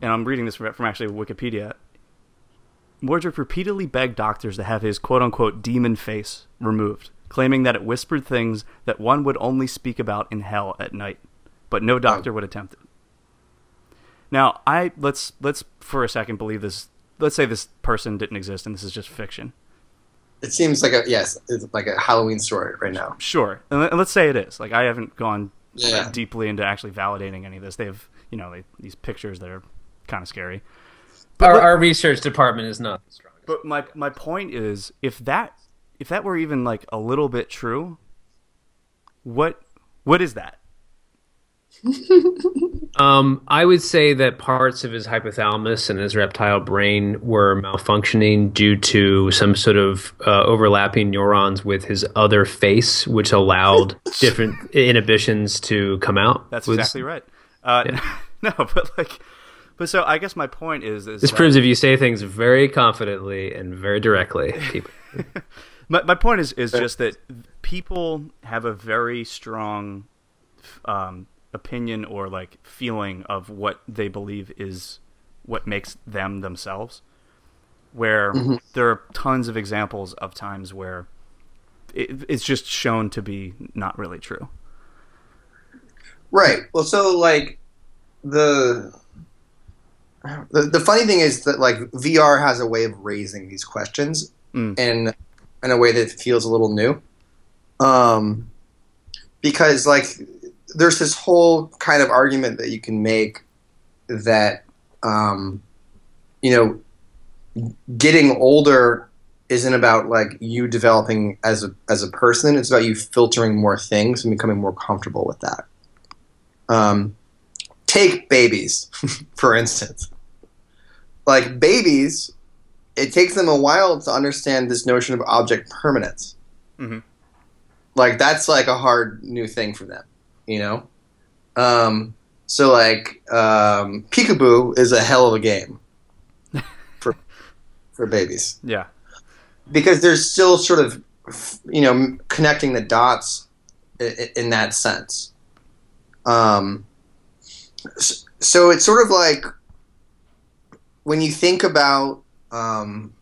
and I'm reading this from, from actually Wikipedia. Mordrake repeatedly begged doctors to have his quote unquote demon face removed, claiming that it whispered things that one would only speak about in hell at night, but no doctor oh. would attempt it. Now, I let's let's for a second believe this. Let's say this person didn't exist and this is just fiction. It seems like a yes, it's like a Halloween story right now. Sure, and let's say it is. Like I haven't gone yeah. deeply into actually validating any of this. They have you know they, these pictures that are kind of scary. But, our, our research department is not the strongest. But my my point is, if that if that were even like a little bit true, what what is that? (laughs) um, I would say that parts of his hypothalamus and his reptile brain were malfunctioning due to some sort of uh, overlapping neurons with his other face, which allowed (laughs) different inhibitions to come out. That's was, exactly right. Uh, yeah. (laughs) no, but like but so I guess my point is, is this that, proves if you say things very confidently and very directly, (laughs) people. my my point is is just that people have a very strong um, opinion or like feeling of what they believe is what makes them themselves. Where mm-hmm. there are tons of examples of times where it, it's just shown to be not really true. Right. Well, so like the the, the funny thing is that like VR has a way of raising these questions mm. in in a way that feels a little new. Um, because like there's this whole kind of argument that you can make that um, you know getting older isn't about like you developing as a as a person. It's about you filtering more things and becoming more comfortable with that. Um, take babies, (laughs) for instance like babies, it takes them a while to understand this notion of object permanence. Mm-hmm. Like that's like a hard new thing for them, you know. Um, so like um, Peekaboo is a hell of a game (laughs) for for babies Yeah. because they're still sort of you know connecting the dots in, in that sense. Um, so it's sort of like when you think about um,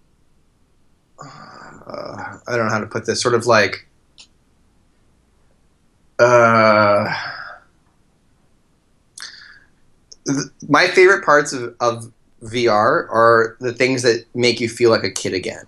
uh, I don't know how to put this. Sort of like uh, th- my favorite parts of, of VR are the things that make you feel like a kid again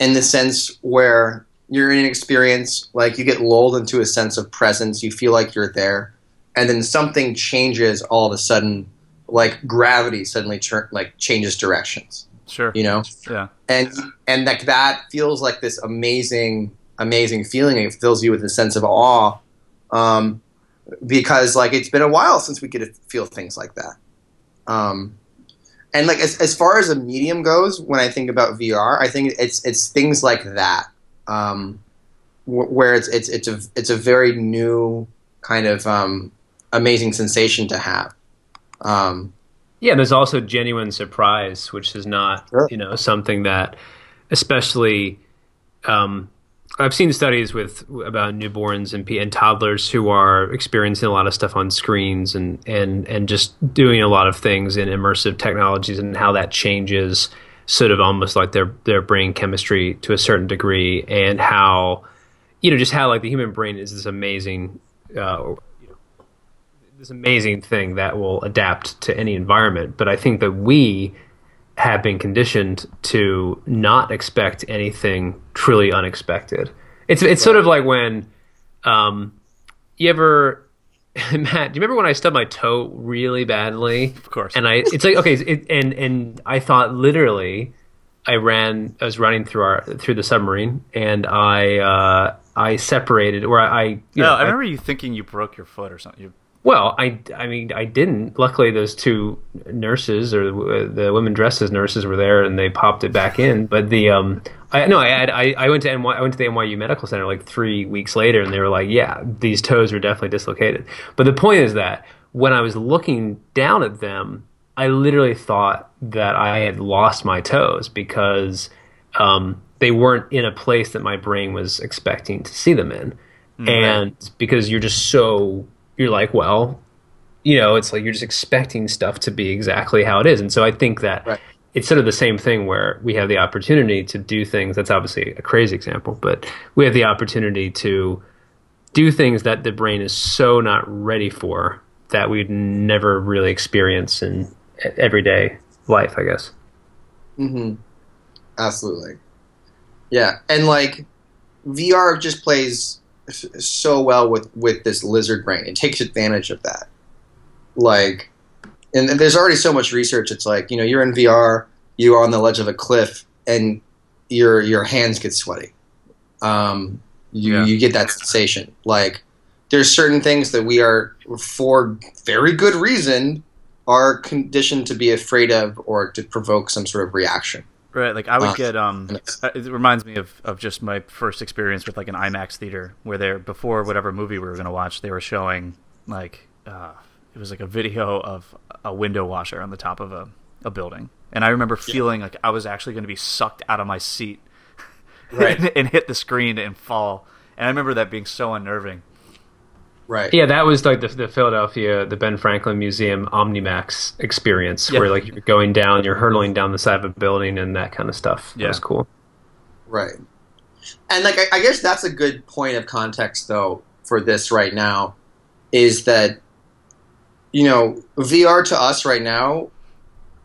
in the sense where you're in an experience like you get lulled into a sense of presence you feel like you're there and then something changes all of a sudden like gravity suddenly turn like changes directions. Sure. you know? Yeah. and and like that feels like this amazing amazing feeling. It fills you with a sense of awe um, because like it's been a while since we could feel things like that. Um, and like as, as far as a medium goes when i think about vr i think it's it's things like that um, wh- where it's it's it's a it's a very new kind of um, amazing sensation to have um, Yeah, there's also genuine surprise, which is not, Sure. you know, something that, especially, um, I've seen studies with about newborns and, and toddlers who are experiencing a lot of stuff on screens and and and just doing a lot of things in immersive technologies and how that changes sort of almost like their their brain chemistry to a certain degree and how you know just how like the human brain is this amazing uh, this amazing thing that will adapt to any environment. But I think that we have been conditioned to not expect anything truly unexpected. It's it's sort of like when um, you ever (laughs) Matt, do you remember when I stubbed my toe really badly? Of course. And I, it's like okay, it, and and I thought literally, I ran, I was running through our through the submarine, and I uh, I separated, or I, I you no, know, I remember you thinking you broke your foot or something. You, well, I, I mean, I didn't. Luckily, those two nurses or the, women dressed as nurses were there, and they popped it back in. But the um, I no, I had, I, I went to NY, I went to the NYU Medical Center like three weeks later, and they were like, yeah, these toes were definitely dislocated. But the point is that when I was looking down at them, I literally thought that I had lost my toes because um, they weren't in a place that my brain was expecting to see them in and because you're just so you're like well you know it's like you're just expecting stuff to be exactly how it is and so i think that Right. it's sort of the same thing where we have the opportunity to do things that's obviously a crazy example but we have the opportunity to do things that the brain is so not ready for that we'd never really experience in everyday life i guess Mm-hmm. Absolutely. Yeah, and like VR just plays so well with with this lizard brain. It takes advantage of that. Like, and, and there's already so much research. It's like you know you're in VR, you are on the ledge of a cliff, and your your hands get sweaty. Um, you Yeah. you get that sensation. Like, there's certain things that we are for very good reason are conditioned to be afraid of or to provoke some sort of reaction. Right. Like I would Uh, get um. uh, It reminds me of, of just my first experience with like an IMAX theater where they're before whatever movie we were gonna watch, they were showing like uh, it was like a video of a window washer on the top of a, a building, and I remember feeling like I was actually going to be sucked out of my seat Right. and, (laughs) and hit the screen and fall. And I remember that being so unnerving. Right. Yeah, that was like the, the Philadelphia, the Ben Franklin Museum Omnimax experience, Yeah. where like you're going down, you're hurtling down the side of a building, and that kind of stuff. Yeah. That was cool. Right. And like I, I guess that's a good point of context though for this right now is that you know VR to us right now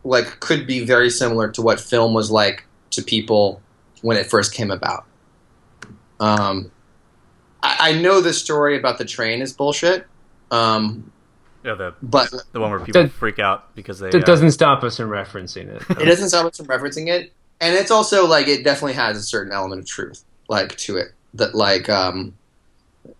like could be very similar to what film was like to people when it first came about. Um, I, I know the story about the train is bullshit, um, Yeah, the but the one where people That- freak out because they. That uh, doesn't stop us from referencing it. it doesn't stop us from referencing it and it's also like it definitely has a certain element of truth like to it that like um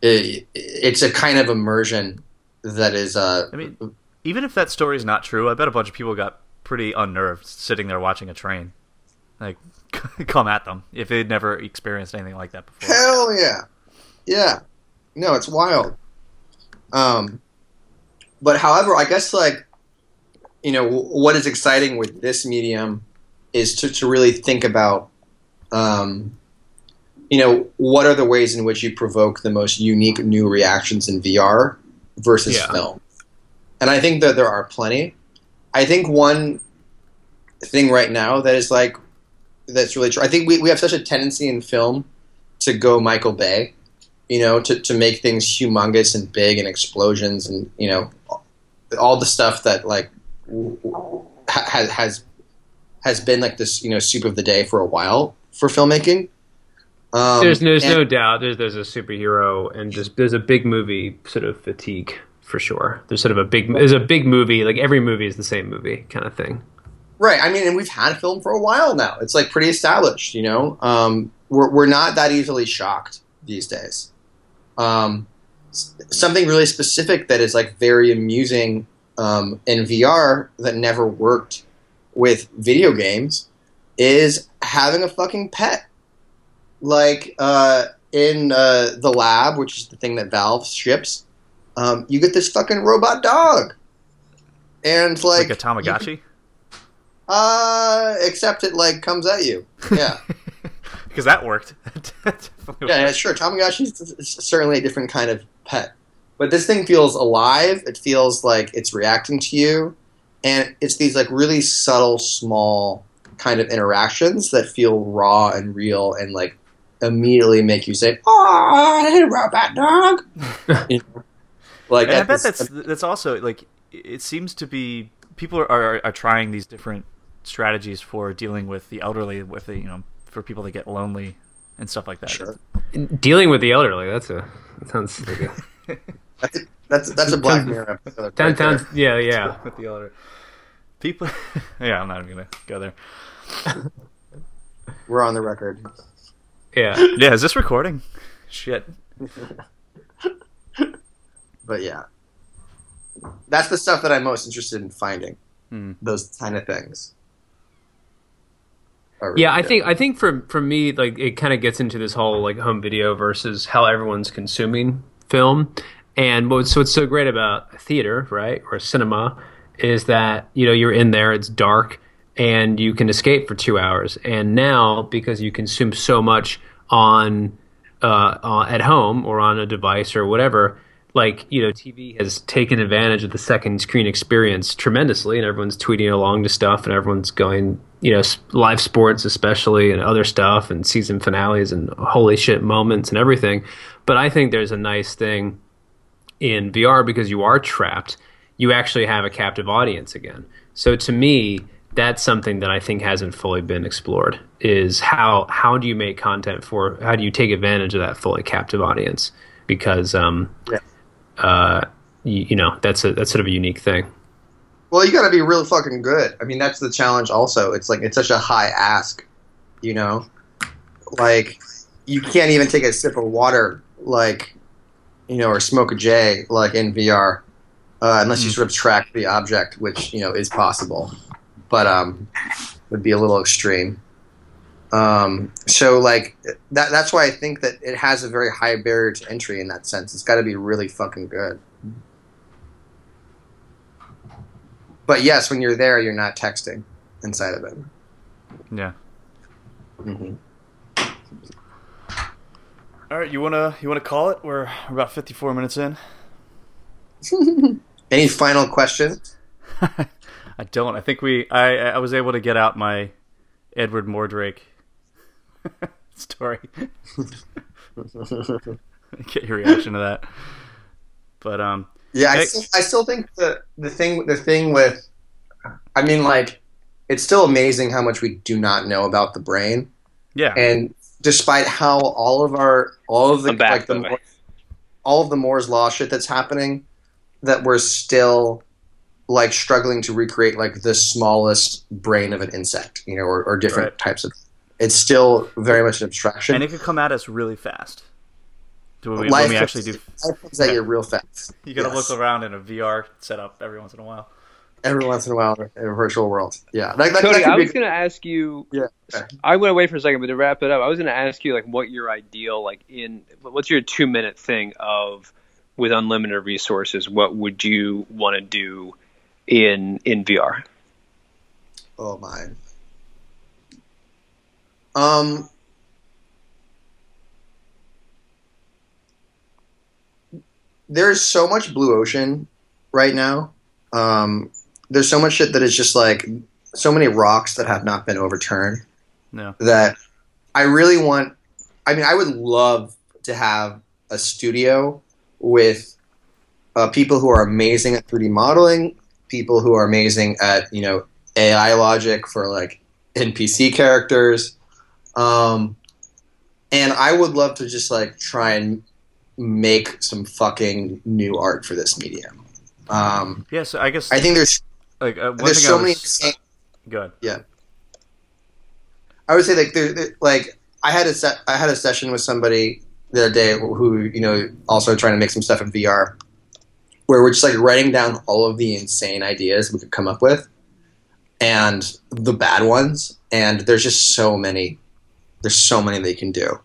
it, it's a kind of immersion that is uh I mean, even if that story is not true, I bet a bunch of people got pretty unnerved sitting there watching a train. Like, (laughs) come at them if they'd never experienced anything like that before. hell yeah Yeah. No, it's wild. Um, but however, I guess like, you know, what is exciting with this medium is to, to really think about, um, you know, what are the ways in which you provoke the most unique new reactions in VR versus Yeah. film? And I think that there are plenty. I think one thing right now that is like, that's really true. I think we, we have such a tendency in film to go Michael Bay, you know, to, to make things humongous and big and explosions and, you know, all the stuff that like w- w- ha- has, has, has been like this, you know, soup of the day for a while for filmmaking. Um, there's there's and- no doubt there's there's a superhero and just there's a big movie sort of fatigue for sure. There's sort of a big there's a big movie like every movie is the same movie kind of thing. Right. I mean, and we've had film for a while now. It's like pretty established, you know. Um, we're we're not that easily shocked these days. Um, something really specific that is like very amusing um, in VR that never worked with video games is having a fucking pet. Like uh, in uh, the lab, which is the thing that Valve ships, um, you get this fucking robot dog, and like Like, a Tamagotchi? uh, except it like comes at you. Yeah, (laughs) Because that worked. (laughs) That yeah, worked. sure. Tamagotchi is certainly a different kind of pet, but this thing feels alive. It feels like it's reacting to you, and it's these like really subtle, small kind of interactions that feel raw and real, and like immediately make you say, "Oh, hey, robot dog." (laughs) You know? Like And I bet this- that's that's also like it seems to be people are, are are trying these different strategies for dealing with the elderly, with the you know for people that get lonely and stuff like that. sure. Dealing with the elderly that's a that sounds like a That's a, that's that's a (laughs) Black Mirror episode. Town, right there. town, yeah, yeah. (laughs) with the elder people. (laughs) yeah, I'm not even gonna go there. We're on the record. Yeah. Yeah, is this recording? Shit. But yeah, that's the stuff that I'm most interested in finding. Hmm. Those kind of things. Really Yeah, I think I think for for me, like it kind of gets into this whole like home video versus how everyone's consuming film. And what's what's so great about theater, right, or cinema, is that you know you're in there, it's dark, and you can escape for two hours. And now because you consume so much on uh, uh, at home or on a device or whatever, like you know, TV has taken advantage of the second screen experience tremendously, and everyone's tweeting along to stuff, and everyone's going, you know, live sports especially, and other stuff, and season finales, and holy shit moments, and everything. But I think there's a nice thing in VR because you are trapped. You actually have a captive audience again. So to me, that's something that I think hasn't fully been explored. Is how how do you make content for? How do you take advantage of that fully captive audience? Because um, Yeah. Uh, you, you know that's a that's sort of a unique thing. Well, you got to be real fucking good. I mean, that's the challenge. Also, it's like it's such a high ask. You know, like you can't even take a sip of water, like you know, or smoke a J, like in VR, uh, unless you Mm. sort of track the object, which you know is possible, but um, would be a little extreme. Um, so like that that's why I think that it has a very high barrier to entry in that sense. It's got to be really fucking good. But yes, when you're there, you're not texting inside of it. Yeah. hmm All right, you wanna you wanna call it? We're we're about 54 minutes in. (laughs) Any final questions? (laughs) I don't. I think we. I I was able to get out my Edward Mordrake (laughs) story. (laughs) get your reaction to that. But um, Yeah, I Hey. still, I still think the the thing the thing with, I mean, like, it's still amazing how much we do not know about the brain, yeah, and despite how all of our all of the I'm back, like the by the way. Moore- all of the Moore's law shit that's happening, that we're still like struggling to recreate like the smallest brain of an insect, you know, or, or different Right. types of. It's still very much an abstraction. and it could come at us really fast. Do we, when we actually do? life comes at you real fast. You gotta Yes. look around in a VR setup every once in a while. every once in a while in a virtual world. Yeah, that, that, Cody, that could I be- was going to ask you. Yeah, okay. I went away for a second, but to wrap it up, I was going to ask you like what your ideal like in what's your two minute thing of with unlimited resources. What would you want to do in in VR? Oh my. Um. There's so much blue ocean right now. Um, there's so much shit that is just like so many rocks that have not been overturned No. that I really want. I mean, I would love to have a studio with uh, people who are amazing at 3D modeling, people who are amazing at you know AI logic for like NPC characters, um, and I would love to just like try and make some fucking new art for this medium. Um, Yeah, so I guess I think there's like uh, one there's so I many was, insane good. Yeah. I would say like there, there- like I had a set I had a session with somebody the other day who you know also trying to make some stuff in VR where we're just like writing down all of the insane ideas we could come up with and the bad ones and there's just so many there's so many they can do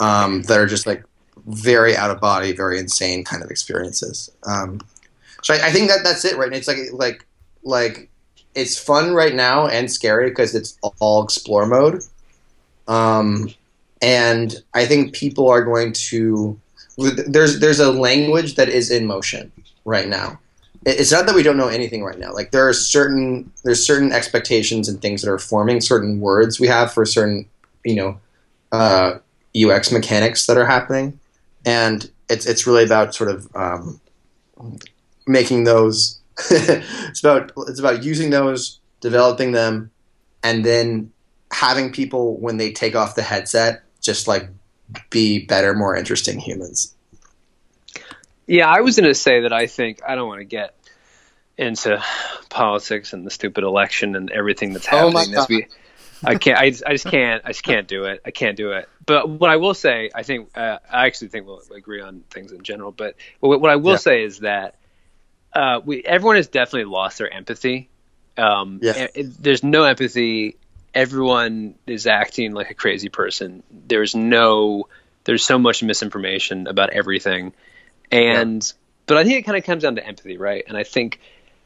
um, that are just like very out of body very insane kind of experiences um, so I, I think that that's it right it's like like like it's fun right now and scary because it's all explore mode. Um, and I think people are going to there's there's a language that is in motion right now. It's not that we don't know anything right now. Like there are certain there's certain expectations and things that are forming certain words we have for certain you know uh, UX mechanics that are happening, and it's it's really about sort of um, making those (laughs) it's about it's about using those, developing them, and then having people when they take off the headset just like be better, more interesting humans. Yeah, I was going to say that I think I don't want to get into politics and the stupid election and everything that's happening Oh my happening. I can't. I just, I just can't. I just can't do it. I can't do it. But what I will say, I think uh, I actually think we'll agree on things in general. But what, what I will Yeah. say is that uh, we everyone has definitely lost their empathy. Um, Yeah. it- there's no empathy. Everyone is acting like a crazy person. There's no. There's so much misinformation about everything, and but I think it kind of comes down to empathy, right? And I think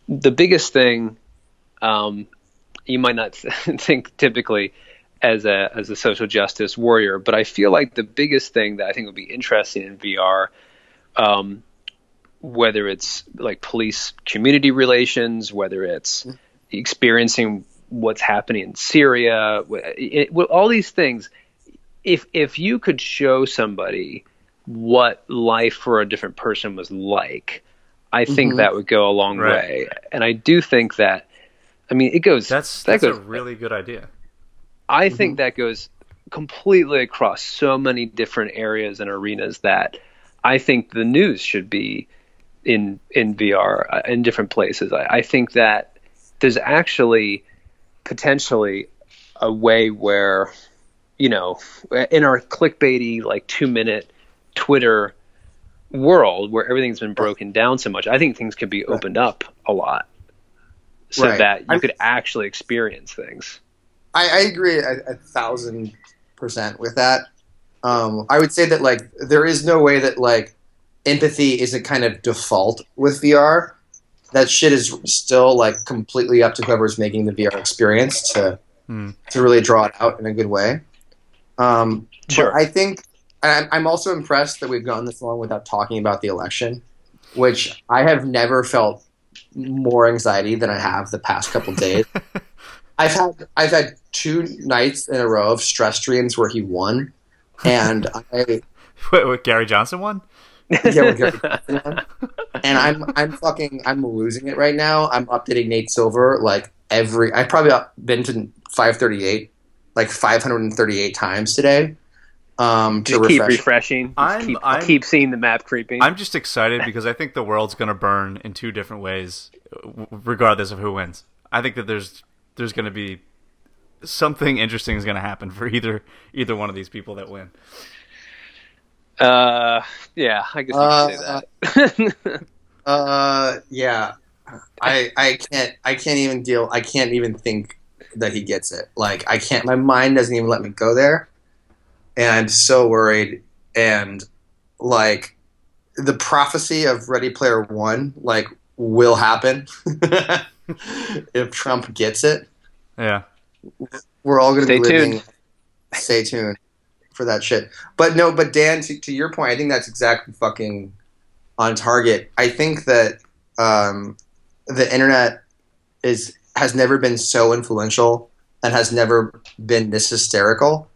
the biggest thing um, you might not (laughs) think typically as a as a social justice warrior, but I feel like the biggest thing that I think would be interesting in VR, um, whether it's like police community relations, whether it's experiencing what's happening in Syria, wh- it, all these things. If if you could show somebody what life for a different person was like, I think Mhm. that would go a long Right. way. And I do think that. I mean, it goes. That's that that's a really good idea. I think that goes completely across so many different areas and arenas that I think the news should be in in VR uh, in different places. I, I think that there's actually potentially a way where you know in our clickbaity like two minute Twitter world where everything's been broken down so much, I think things could be opened up a lot so Right. that you I'm- could actually experience things. I, I agree a, a thousand percent with that. Um, I would say that like there is no way that like empathy isn't kind of default with VR. That shit is still like completely up to whoever's making the VR experience to Hmm. to really draw it out in a good way. Um, Sure. But I think I'm, I'm also impressed that we've gone this long without talking about the election, which I have never felt more anxiety than I have the past couple days. (laughs) I've had I've had two nights in a row of stress dreams where he won, and (laughs) I Wait, wait, Gary Johnson won? yeah, with Gary (laughs) Johnson won. and I'm I'm fucking I'm losing it right now. I'm updating Nate Silver like every I've probably been to 538 like 538 times today. Um, to Just keep refreshing. Just I'm- keep, I'm- keep seeing the map creeping. I'm just excited because I think the world's going to burn in two different ways, regardless of who wins. I think that there's there's going to be something interesting is going to happen for either either one of these people that win. uh, yeah, I guess you could say that. Uh, yeah, I I can't I can't even deal. I can't even think that he gets it. Like I can't. My mind doesn't even let me go there, and so worried. And like the prophecy of Ready Player One, like will happen (laughs) if Trump gets it. Yeah. We're all going to Stay be living. tuned. Stay tuned for that shit. But no, but Dan, to, to your point, I think that's exactly fucking on target. I think that um, the internet is has never been so influential and has never been this hysterical.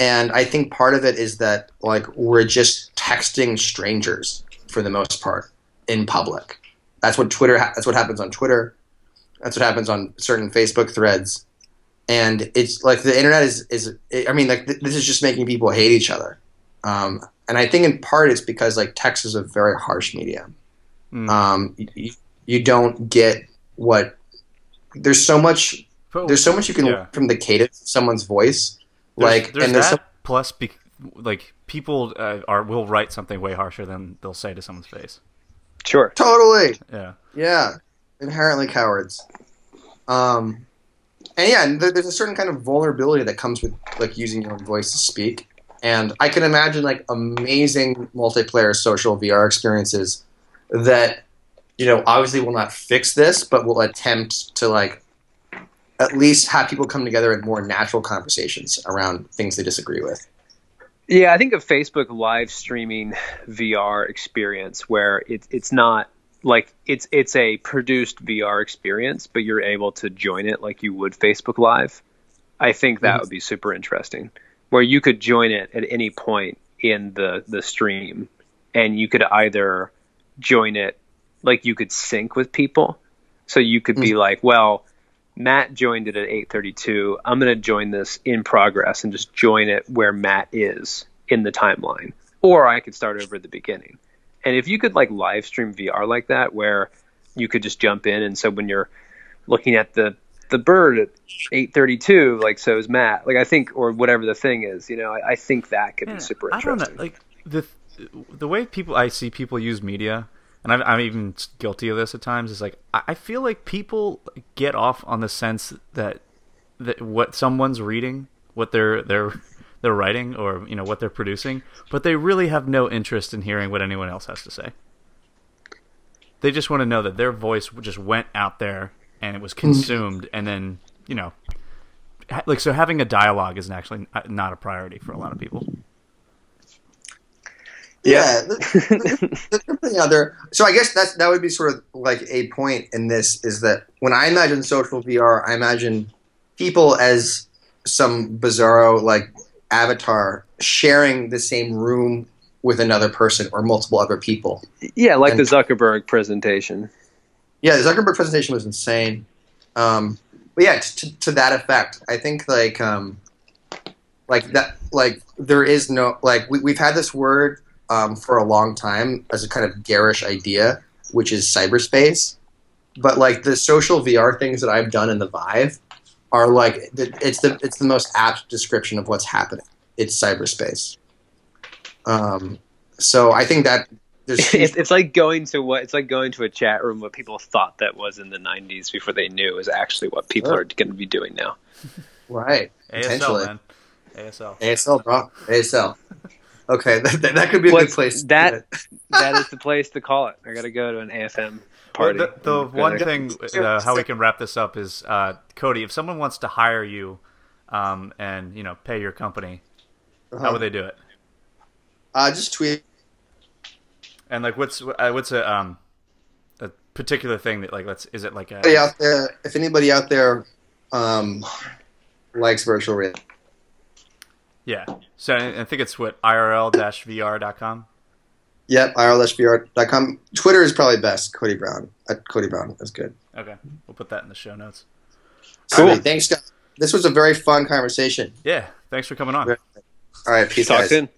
And I think part of it is that like we're just texting strangers for the most part in public. That's what Twitter. Ha- that's what happens on Twitter. That's what happens on certain Facebook threads. And it's like the internet is is. I mean, like th- this is just making people hate each other. Um, and I think in part it's because like text is a very harsh medium. Mm. Um, you, you don't get what there's so much there's so much you can yeah. learn from the cadence of someone's voice. There's- like there's and there's that some, plus be, like people uh, are will write something way harsher than they'll say to someone's face. Sure. totally Yeah. yeah inherently cowards. Um, and yeah, and there, there's a certain kind of vulnerability that comes with like using your own voice to speak. And I can imagine like amazing multiplayer social VR experiences that you know obviously will not fix this, but will attempt to like at least have people come together in more natural conversations around things they disagree with. Yeah, I think a Facebook live streaming VR experience where it's it's not like it's it's a produced VR experience, but you're able to join it like you would Facebook Live. I think that Mhm. would be super interesting, where you could join it at any point in the the stream, and you could either join it like you could sync with people, so you could be like, well. Matt joined it at 8:32. I'm going to join this in progress and just join it where Matt is in the timeline. Or I could start over at the beginning. And if you could like live stream VR like that where you could just jump in and so when you're looking at the the bird at 8:32 like so is Matt. Like I think or whatever the thing is, you know, I, I think that could Yeah, be super interesting. I don't know. Like the the way people I see people use media, and I'm, I'm even guilty of this at times. Is like I I feel like people get off on the sense that that what someone's reading, what they're they're they're writing, or you know what they're producing, but they really have no interest in hearing what anyone else has to say. They just want to know that their voice just went out there and it was hmm. consumed, and then you know, like so having a dialogue is actually uh, not a priority for a lot of people. Yeah, the, the, (laughs) the thing out there. So I guess that's that would be sort of like a point in this is that when I imagine social VR, I imagine people as some bizarro like avatar sharing the same room with another person or multiple other people. yeah, like the Zuckerberg presentation. Yeah, the Zuckerberg presentation was insane. Um, but yeah, t- to that effect, I think like um, like that like there is no like we, we've had this word um, for a long time as a kind of garish idea, which is cyberspace. But like the social VR things that I've done in the Vive are like it's the it's the most apt description of what's happening. It's cyberspace. Um, so I think that there's (laughs) it's, it's like going to what it's like going to a chat room what people thought that was in the 90s before they knew is actually what people Sure. are going to be doing now. right potentially. ASL man, ASL. ASL, bro. ASL. Okay, (laughs) that, that, that could be a What's good place. that- (laughs) that is the place to call it. I got to go to an AFM party. Well, the, the one gonna- thing, uh, how we can wrap this up is, uh, Cody, if someone wants to hire you, um, and you know, pay your company, how would they do it? Uh, just tweet. And like, what's uh, what's a um, a particular thing that like, let's is it like a Anybody out there, if anybody out there um, likes virtual reality, yeah? So I I think it's what irl-vr.com. yep, irlsvr.com. Twitter is probably best. Cody Brown at Cody Brown is good. Okay, we'll put that in the show notes. All right, thanks, guys. This was a very fun conversation. Yeah, thanks for coming on. All right, peace, Talk guys. soon.